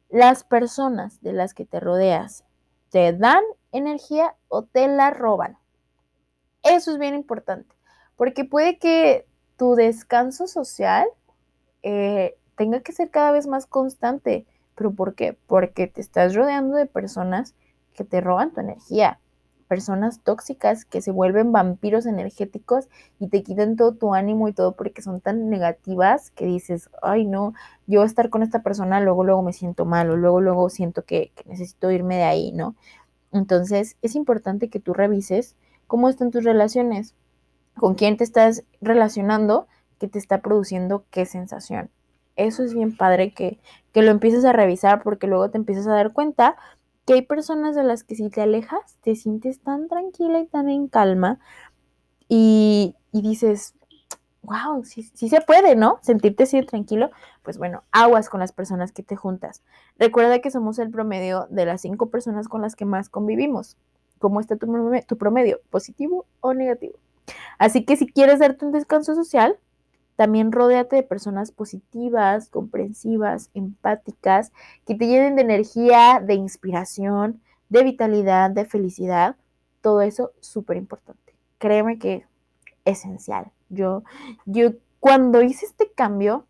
A: las personas de las que te rodeas te dan energía o te la roban. Eso es bien importante, porque puede que tu descanso social eh, tenga que ser cada vez más constante. ¿Pero por qué? Porque te estás rodeando de personas que te roban tu energía personas tóxicas que se vuelven vampiros energéticos y te quitan todo tu ánimo y todo porque son tan negativas que dices, ay no, yo estar con esta persona, luego, luego me siento mal o luego, luego siento que, que necesito irme de ahí, ¿no? Entonces es importante que tú revises cómo están tus relaciones, con quién te estás relacionando, qué te está produciendo qué sensación. Eso es bien padre que, que lo empieces a revisar porque luego te empiezas a dar cuenta que hay personas de las que si te alejas te sientes tan tranquila y tan en calma y, dices, wow, sí, se puede, ¿no? Sentirte así tranquilo. Pues bueno, aguas con las personas que te juntas. Recuerda que somos el promedio de las cinco personas con las que más convivimos. ¿Cómo está tu, tu promedio? ¿Positivo o negativo? Así que si quieres darte un descanso social, también rodéate de personas positivas, comprensivas, empáticas, que te llenen de energía, de inspiración, de vitalidad, de felicidad. Todo eso súper importante. Créeme que es esencial. Yo, yo cuando hice este cambio,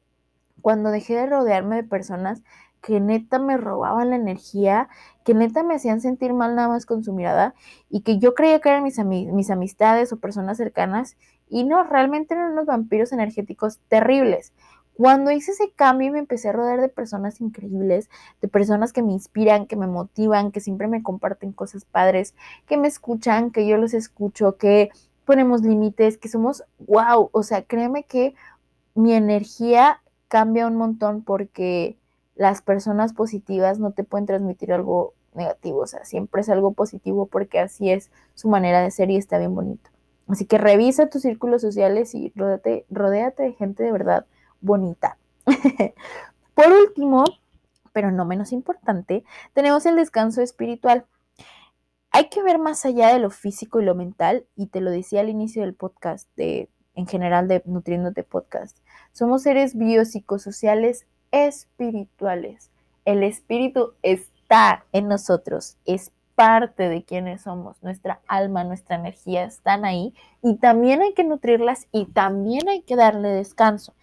A: cuando dejé de rodearme de personas que neta me robaban la energía, que neta me hacían sentir mal nada más con su mirada y que yo creía que eran mis, mis amistades o personas cercanas y no, realmente eran unos vampiros energéticos terribles. Cuando hice ese cambio me empecé a rodear de personas increíbles, de personas que me inspiran, que me motivan, que siempre me comparten cosas padres, que me escuchan, que yo los escucho, que ponemos límites, que somos wow, o sea, créeme que mi energía cambia un montón porque las personas positivas no te pueden transmitir algo negativo, o sea, siempre es algo positivo porque así es su manera de ser y está bien bonito. Así que revisa tus círculos sociales y rodéate, de gente de verdad bonita. Por último, pero no menos importante, tenemos el descanso espiritual. Hay que ver más allá de lo físico y lo mental, y te lo decía al inicio del podcast, de, en general de Nutriéndote Podcast. Somos seres biopsicosociales espirituales. El espíritu está en nosotros, es parte de quienes somos, nuestra alma, nuestra energía están ahí y también hay que nutrirlas y también hay que darle descanso.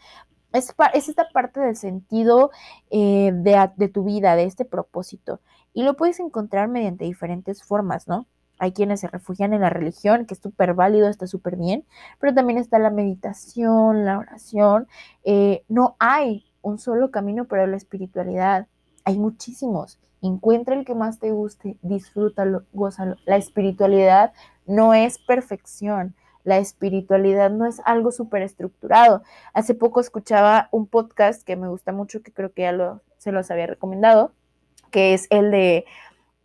A: Es, esta parte del sentido eh, de, tu vida, de este propósito. Y lo puedes encontrar mediante diferentes formas, ¿no? Hay quienes se refugian en la religión, que es súper válido, está súper bien, pero también está la meditación, la oración. Eh, no hay un solo camino para la espiritualidad, hay muchísimos. Encuentra el que más te guste, disfrútalo, gózalo. La espiritualidad no es perfección. La espiritualidad no es algo súper estructurado. Hace poco escuchaba un podcast que me gusta mucho, que creo que ya lo, se los había recomendado, que es el de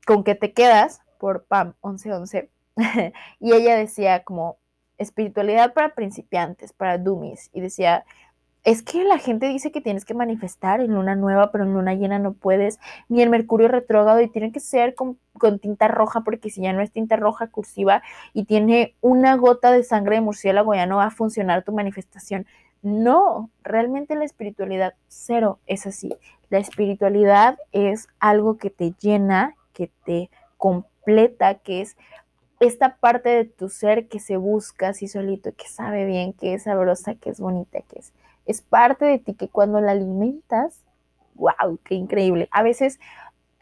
A: ¿Con qué te quedas? por Pam 1111. y ella decía como espiritualidad para principiantes, para dummies. Y decía, es que la gente dice que tienes que manifestar en luna nueva, pero en luna llena no puedes, ni el mercurio retrógrado y tiene que ser con, tinta roja, porque si ya no es tinta roja cursiva y tiene una gota de sangre de murciélago, ya no va a funcionar tu manifestación. No, realmente la espiritualidad cero es así. La espiritualidad es algo que te llena, que te completa, que es esta parte de tu ser que se busca así solito, que sabe bien, que es sabrosa, que es bonita, que es es parte de ti que cuando la alimentas, wow, qué increíble. A veces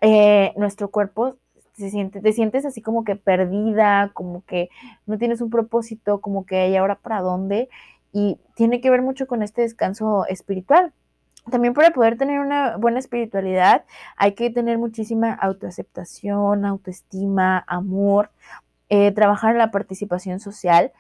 A: eh, nuestro cuerpo se siente, te sientes así como que perdida, como que no tienes un propósito, como que hay ahora para dónde, y tiene que ver mucho con este descanso espiritual. También para poder tener una buena espiritualidad hay que tener muchísima autoaceptación, autoestima, amor, eh, trabajar en la participación social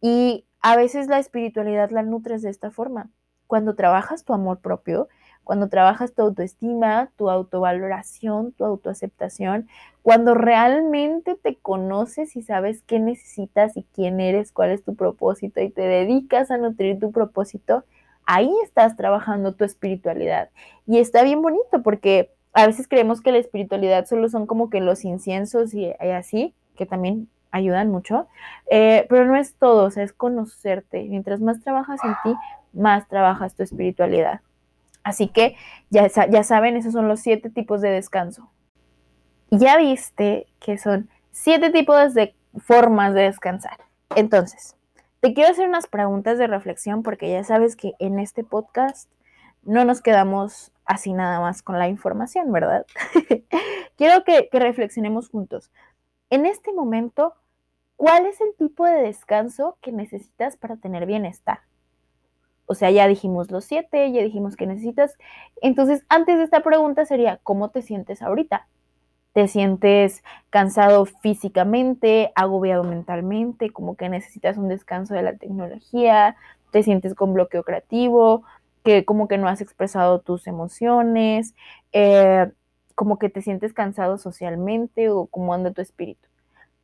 A: y a veces la espiritualidad la nutres de esta forma cuando trabajas tu amor propio, cuando trabajas tu autoestima, tu autovaloración, tu autoaceptación, cuando realmente te conoces y sabes qué necesitas y quién eres, cuál es tu propósito y te dedicas a nutrir tu propósito, ahí estás trabajando tu espiritualidad. Y está bien bonito porque a veces creemos que la espiritualidad solo son como que los inciensos y, así, que también ayudan mucho, eh, pero no es todo, o sea, es conocerte. Mientras más trabajas en ti, más trabajas tu espiritualidad. Así que ya, ya saben, esos son los siete tipos de descanso. Ya viste que son siete tipos de formas de descansar. Entonces, te quiero hacer unas preguntas de reflexión porque ya sabes que en este podcast no nos quedamos así nada más con la información, ¿verdad? quiero que, que reflexionemos juntos. En este momento, ¿cuál es el tipo de descanso que necesitas para tener bienestar? O sea, ya dijimos los siete, ya dijimos que necesitas. Entonces, antes de esta pregunta sería, ¿cómo te sientes ahorita? ¿Te sientes cansado físicamente, agobiado mentalmente, como que necesitas un descanso de la tecnología? ¿Te sientes con bloqueo creativo? que como que no has expresado tus emociones, eh, como que te sientes cansado socialmente o cómo anda tu espíritu.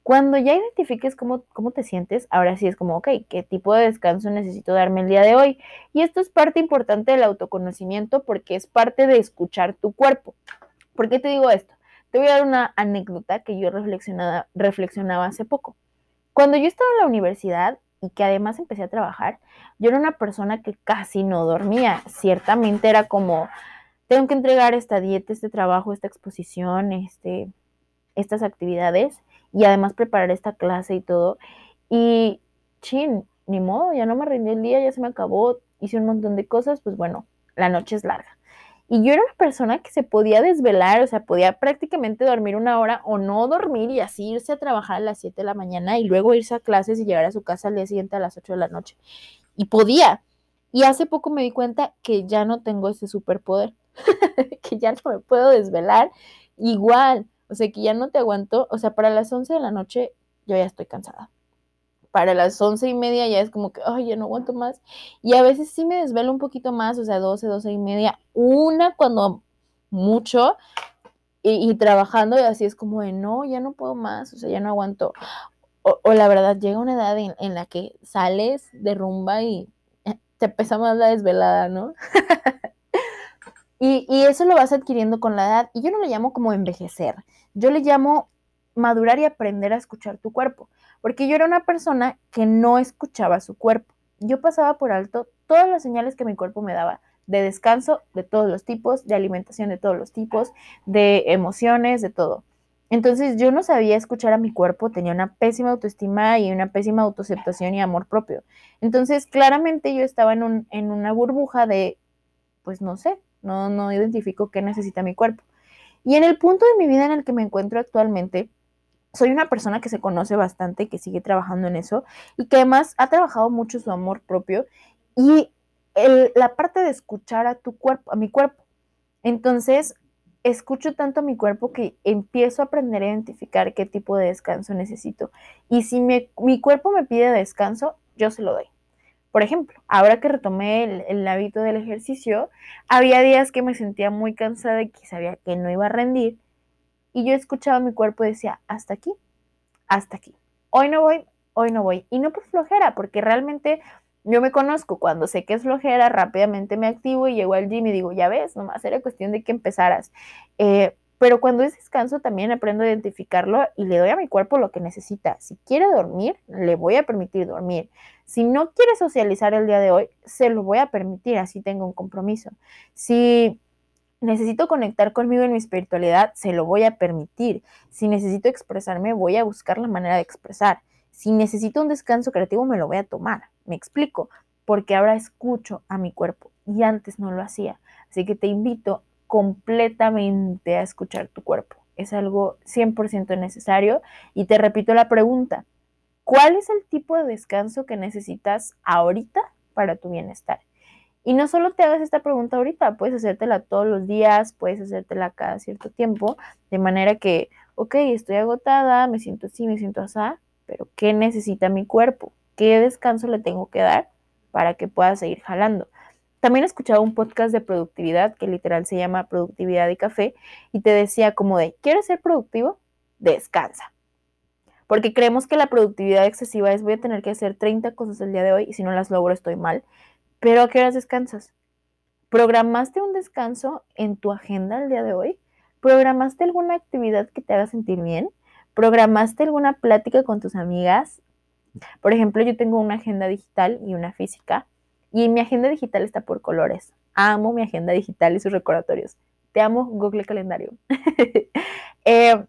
A: Cuando ya identifiques cómo, cómo te sientes, ahora sí es como, ok, ¿qué tipo de descanso necesito darme el día de hoy? Y esto es parte importante del autoconocimiento porque es parte de escuchar tu cuerpo. ¿Por qué te digo esto? Te voy a dar una anécdota que yo reflexionaba, reflexionaba hace poco. Cuando yo estaba en la universidad y que además empecé a trabajar, yo era una persona que casi no dormía. Ciertamente era como, tengo que entregar esta dieta, este trabajo, esta exposición, este, estas actividades y además preparar esta clase y todo. Y, chin, ni modo, ya no me rendí el día, ya se me acabó, hice un montón de cosas, pues bueno, la noche es larga. Y yo era una persona que se podía desvelar, o sea, podía prácticamente dormir una hora o no dormir y así irse a trabajar a las 7 de la mañana y luego irse a clases y llegar a su casa al día siguiente a las 8 de la noche. Y podía. Y hace poco me di cuenta que ya no tengo ese superpoder, que ya no me puedo desvelar igual. O sea, que ya no te aguanto. O sea, para las 11 de la noche yo ya estoy cansada. Para las once y media ya es como que, ay, ya no aguanto más. Y a veces sí me desvelo un poquito más, o sea, 12, 12 y media. Una cuando mucho. Y, trabajando y así es como de, no, ya no puedo más, o sea, ya no aguanto. O, la verdad, llega una edad en, en la que sales de rumba y te pesa más la desvelada, ¿no? Y, eso lo vas adquiriendo con la edad. Y yo no le llamo como envejecer, yo le llamo madurar y aprender a escuchar tu cuerpo. Porque yo era una persona que no escuchaba su cuerpo. Yo pasaba por alto todas las señales que mi cuerpo me daba, de descanso de todos los tipos, de alimentación de todos los tipos, de emociones, de todo. Entonces yo no sabía escuchar a mi cuerpo, tenía una pésima autoestima y una pésima autoaceptación y amor propio. Entonces claramente yo estaba en, un, en una burbuja de, pues no sé, no, no identifico qué necesita mi cuerpo. Y en el punto de mi vida en el que me encuentro actualmente, soy una persona que se conoce bastante, que sigue trabajando en eso y que además ha trabajado mucho su amor propio y la parte de escuchar a tu cuerpo, a mi cuerpo. Entonces, escucho tanto a mi cuerpo que empiezo a aprender a identificar qué tipo de descanso necesito. Y si mi cuerpo me pide descanso, yo se lo doy. Por ejemplo, ahora que retomé el, hábito del ejercicio, había días que me sentía muy cansada y que sabía que no iba a rendir. Y yo escuchaba mi cuerpo y decía, hasta aquí, hasta aquí. Hoy no voy, hoy no voy. Y no por flojera, porque realmente Yo me conozco, cuando sé que es flojera, rápidamente me activo y llego al gym y digo, ya ves, nomás era cuestión de que empezaras. Eh, pero cuando es descanso también aprendo a identificarlo y le doy a mi cuerpo lo que necesita. Si quiere dormir, le voy a permitir dormir. Si no quiere socializar el día de hoy, se lo voy a permitir, así tengo un compromiso. Si necesito conectar conmigo en mi espiritualidad, se lo voy a permitir. Si necesito expresarme, voy a buscar la manera de expresar. Si necesito un descanso creativo, me lo voy a tomar. Me explico, porque ahora escucho a mi cuerpo y antes no lo hacía. Así que te invito completamente a escuchar tu cuerpo. Es algo 100% necesario. Y te repito la pregunta, ¿cuál es el tipo de descanso que necesitas ahorita para tu bienestar? Y no solo te hagas esta pregunta ahorita, puedes hacértela todos los días, puedes hacértela cada cierto tiempo, de manera que, ok, estoy agotada, me siento así, me siento así, pero ¿qué necesita mi cuerpo? ¿Qué descanso le tengo que dar para que pueda seguir jalando? También he escuchado un podcast de productividad que literal se llama Productividad y Café y te decía como de, ¿quieres ser productivo? Descansa. Porque creemos que la productividad excesiva es voy a tener que hacer 30 cosas el día de hoy y si no las logro estoy mal. Pero ¿a qué horas descansas? ¿Programaste un descanso en tu agenda el día de hoy? ¿Programaste alguna actividad que te haga sentir bien? ¿Programaste alguna plática con tus amigas? Por ejemplo, yo tengo una agenda digital y una física y mi agenda digital está por colores. Amo mi agenda digital y sus recordatorios. Te amo Google Calendario. Eh,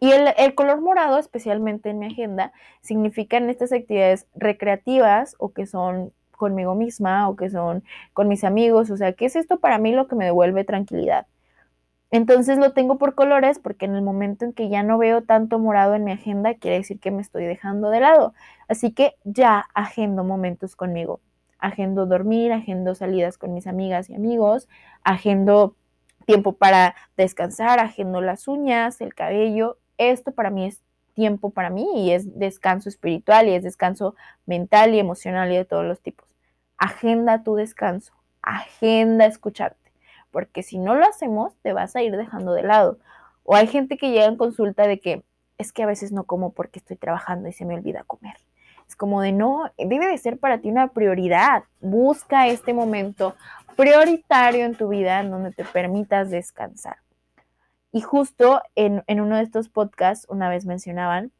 A: y el, el, color morado, especialmente en mi agenda, significan estas actividades recreativas o que son conmigo misma o que son con mis amigos. O sea, ¿qué es esto para mí lo que me devuelve tranquilidad? Entonces lo tengo por colores porque en el momento en que ya no veo tanto morado en mi agenda, quiere decir que me estoy dejando de lado. Así que ya agendo momentos conmigo. Agendo dormir, agendo salidas con mis amigas y amigos, agendo tiempo para descansar, agendo las uñas, el cabello. Esto para mí es tiempo para mí y es descanso espiritual y es descanso mental y emocional y de todos los tipos. Agenda tu descanso, agenda escucharte, porque si no lo hacemos te vas a ir dejando de lado. O hay gente que llega en consulta de que es que a veces no como porque estoy trabajando y se me olvida comer. Es como de no, debe de ser para ti una prioridad. Busca este momento prioritario en tu vida en donde te permitas descansar. Y justo en, uno de estos podcasts una vez mencionaban,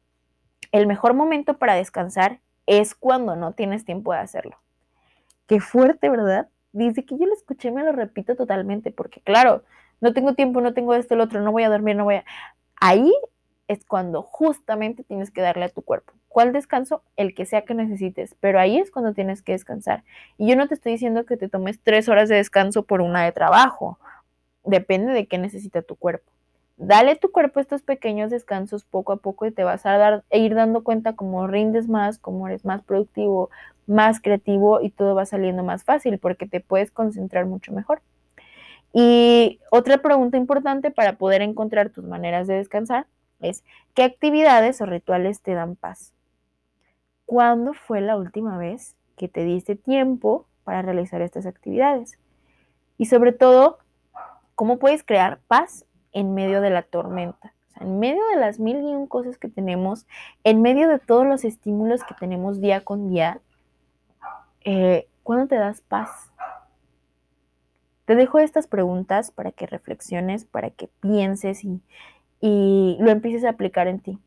A: el mejor momento para descansar es cuando no tienes tiempo de hacerlo. Qué fuerte, ¿verdad? Dice que yo lo escuché, me lo repito totalmente, porque claro, no tengo tiempo, no tengo esto, el otro, no voy a dormir, no voy a... Ahí es cuando justamente tienes que darle a tu cuerpo. ¿Cuál descanso? El que sea que necesites, pero ahí es cuando tienes que descansar. Y yo no te estoy diciendo que te tomes tres horas de descanso por una de trabajo. Depende de qué necesita tu cuerpo. Dale a tu cuerpo estos pequeños descansos poco a poco y te vas a dar, e ir dando cuenta cómo rindes más, cómo eres más productivo, más creativo y todo va saliendo más fácil porque te puedes concentrar mucho mejor. Y otra pregunta importante para poder encontrar tus maneras de descansar es, ¿qué actividades o rituales te dan paz? ¿Cuándo fue la última vez que te diste tiempo para realizar estas actividades? Y sobre todo, ¿cómo puedes crear paz en medio de la tormenta. en medio de las mil y un cosas que tenemos, en medio de todos los estímulos que tenemos día con día, eh, ¿cuándo te das paz? Te dejo estas preguntas para que reflexiones, para que pienses y lo empieces a aplicar en ti.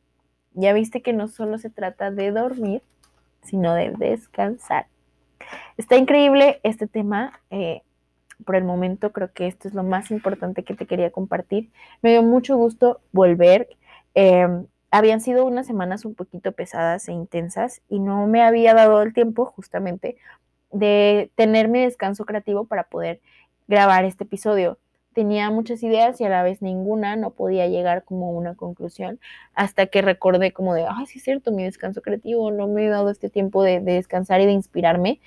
A: Ya viste que no solo se trata de dormir, sino de descansar. Está increíble este tema. Eh, por el momento creo que esto es lo más importante que te quería compartir. Me dio mucho gusto volver. Em, habían sido unas semanas un poquito pesadas e intensas y no me había dado el tiempo justamente de tener mi descanso creativo para poder grabar este episodio. Tenía muchas ideas y a la vez ninguna, no podía llegar como a una conclusión hasta que recordé como de, ay, sí es cierto, mi descanso creativo, no me he dado este tiempo de, de descansar y de inspirarme.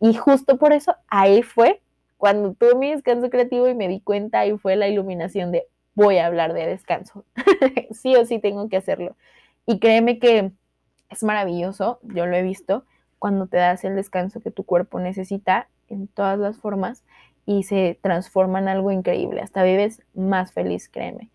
A: Y justo por eso ahí fue cuando tuve mi descanso creativo y me di cuenta y fue la iluminación de voy a hablar de descanso. sí o sí tengo que hacerlo. Y créeme que es maravilloso, yo lo he visto, cuando te das el descanso que tu cuerpo necesita en todas las formas y se transforma en algo increíble. Hasta vives más feliz, créeme.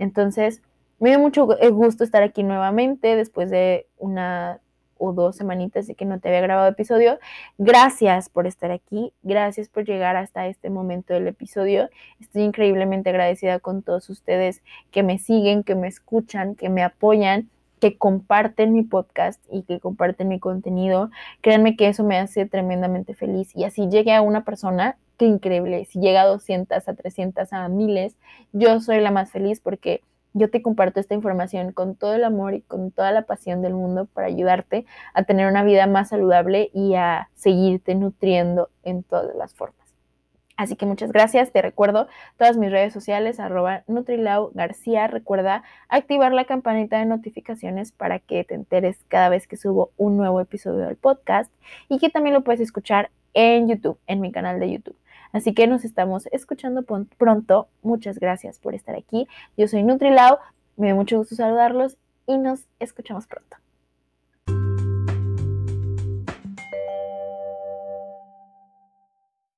A: Entonces, me dio mucho gusto estar aquí nuevamente después de una o dos semanitas de que no te había grabado episodio. Gracias por estar aquí, gracias por llegar hasta este momento del episodio. Estoy increíblemente agradecida con todos ustedes que me siguen, que me escuchan, que me apoyan que comparten mi podcast y que comparten mi contenido. Créanme que eso me hace tremendamente feliz. Y así llegue a una persona, qué increíble. Si llega a 200, a 300, a miles, yo soy la más feliz porque yo te comparto esta información con todo el amor y con toda la pasión del mundo para ayudarte a tener una vida más saludable y a seguirte nutriendo en todas las formas. Así que muchas gracias. Te recuerdo todas mis redes sociales, arroba Nutrilau García. Recuerda activar la campanita de notificaciones para que te enteres cada vez que subo un nuevo episodio del podcast y que también lo puedes escuchar en YouTube, en mi canal de YouTube. Así que nos estamos escuchando pronto. Muchas gracias por estar aquí. Yo soy Nutrilau. Me da mucho gusto saludarlos y nos escuchamos pronto.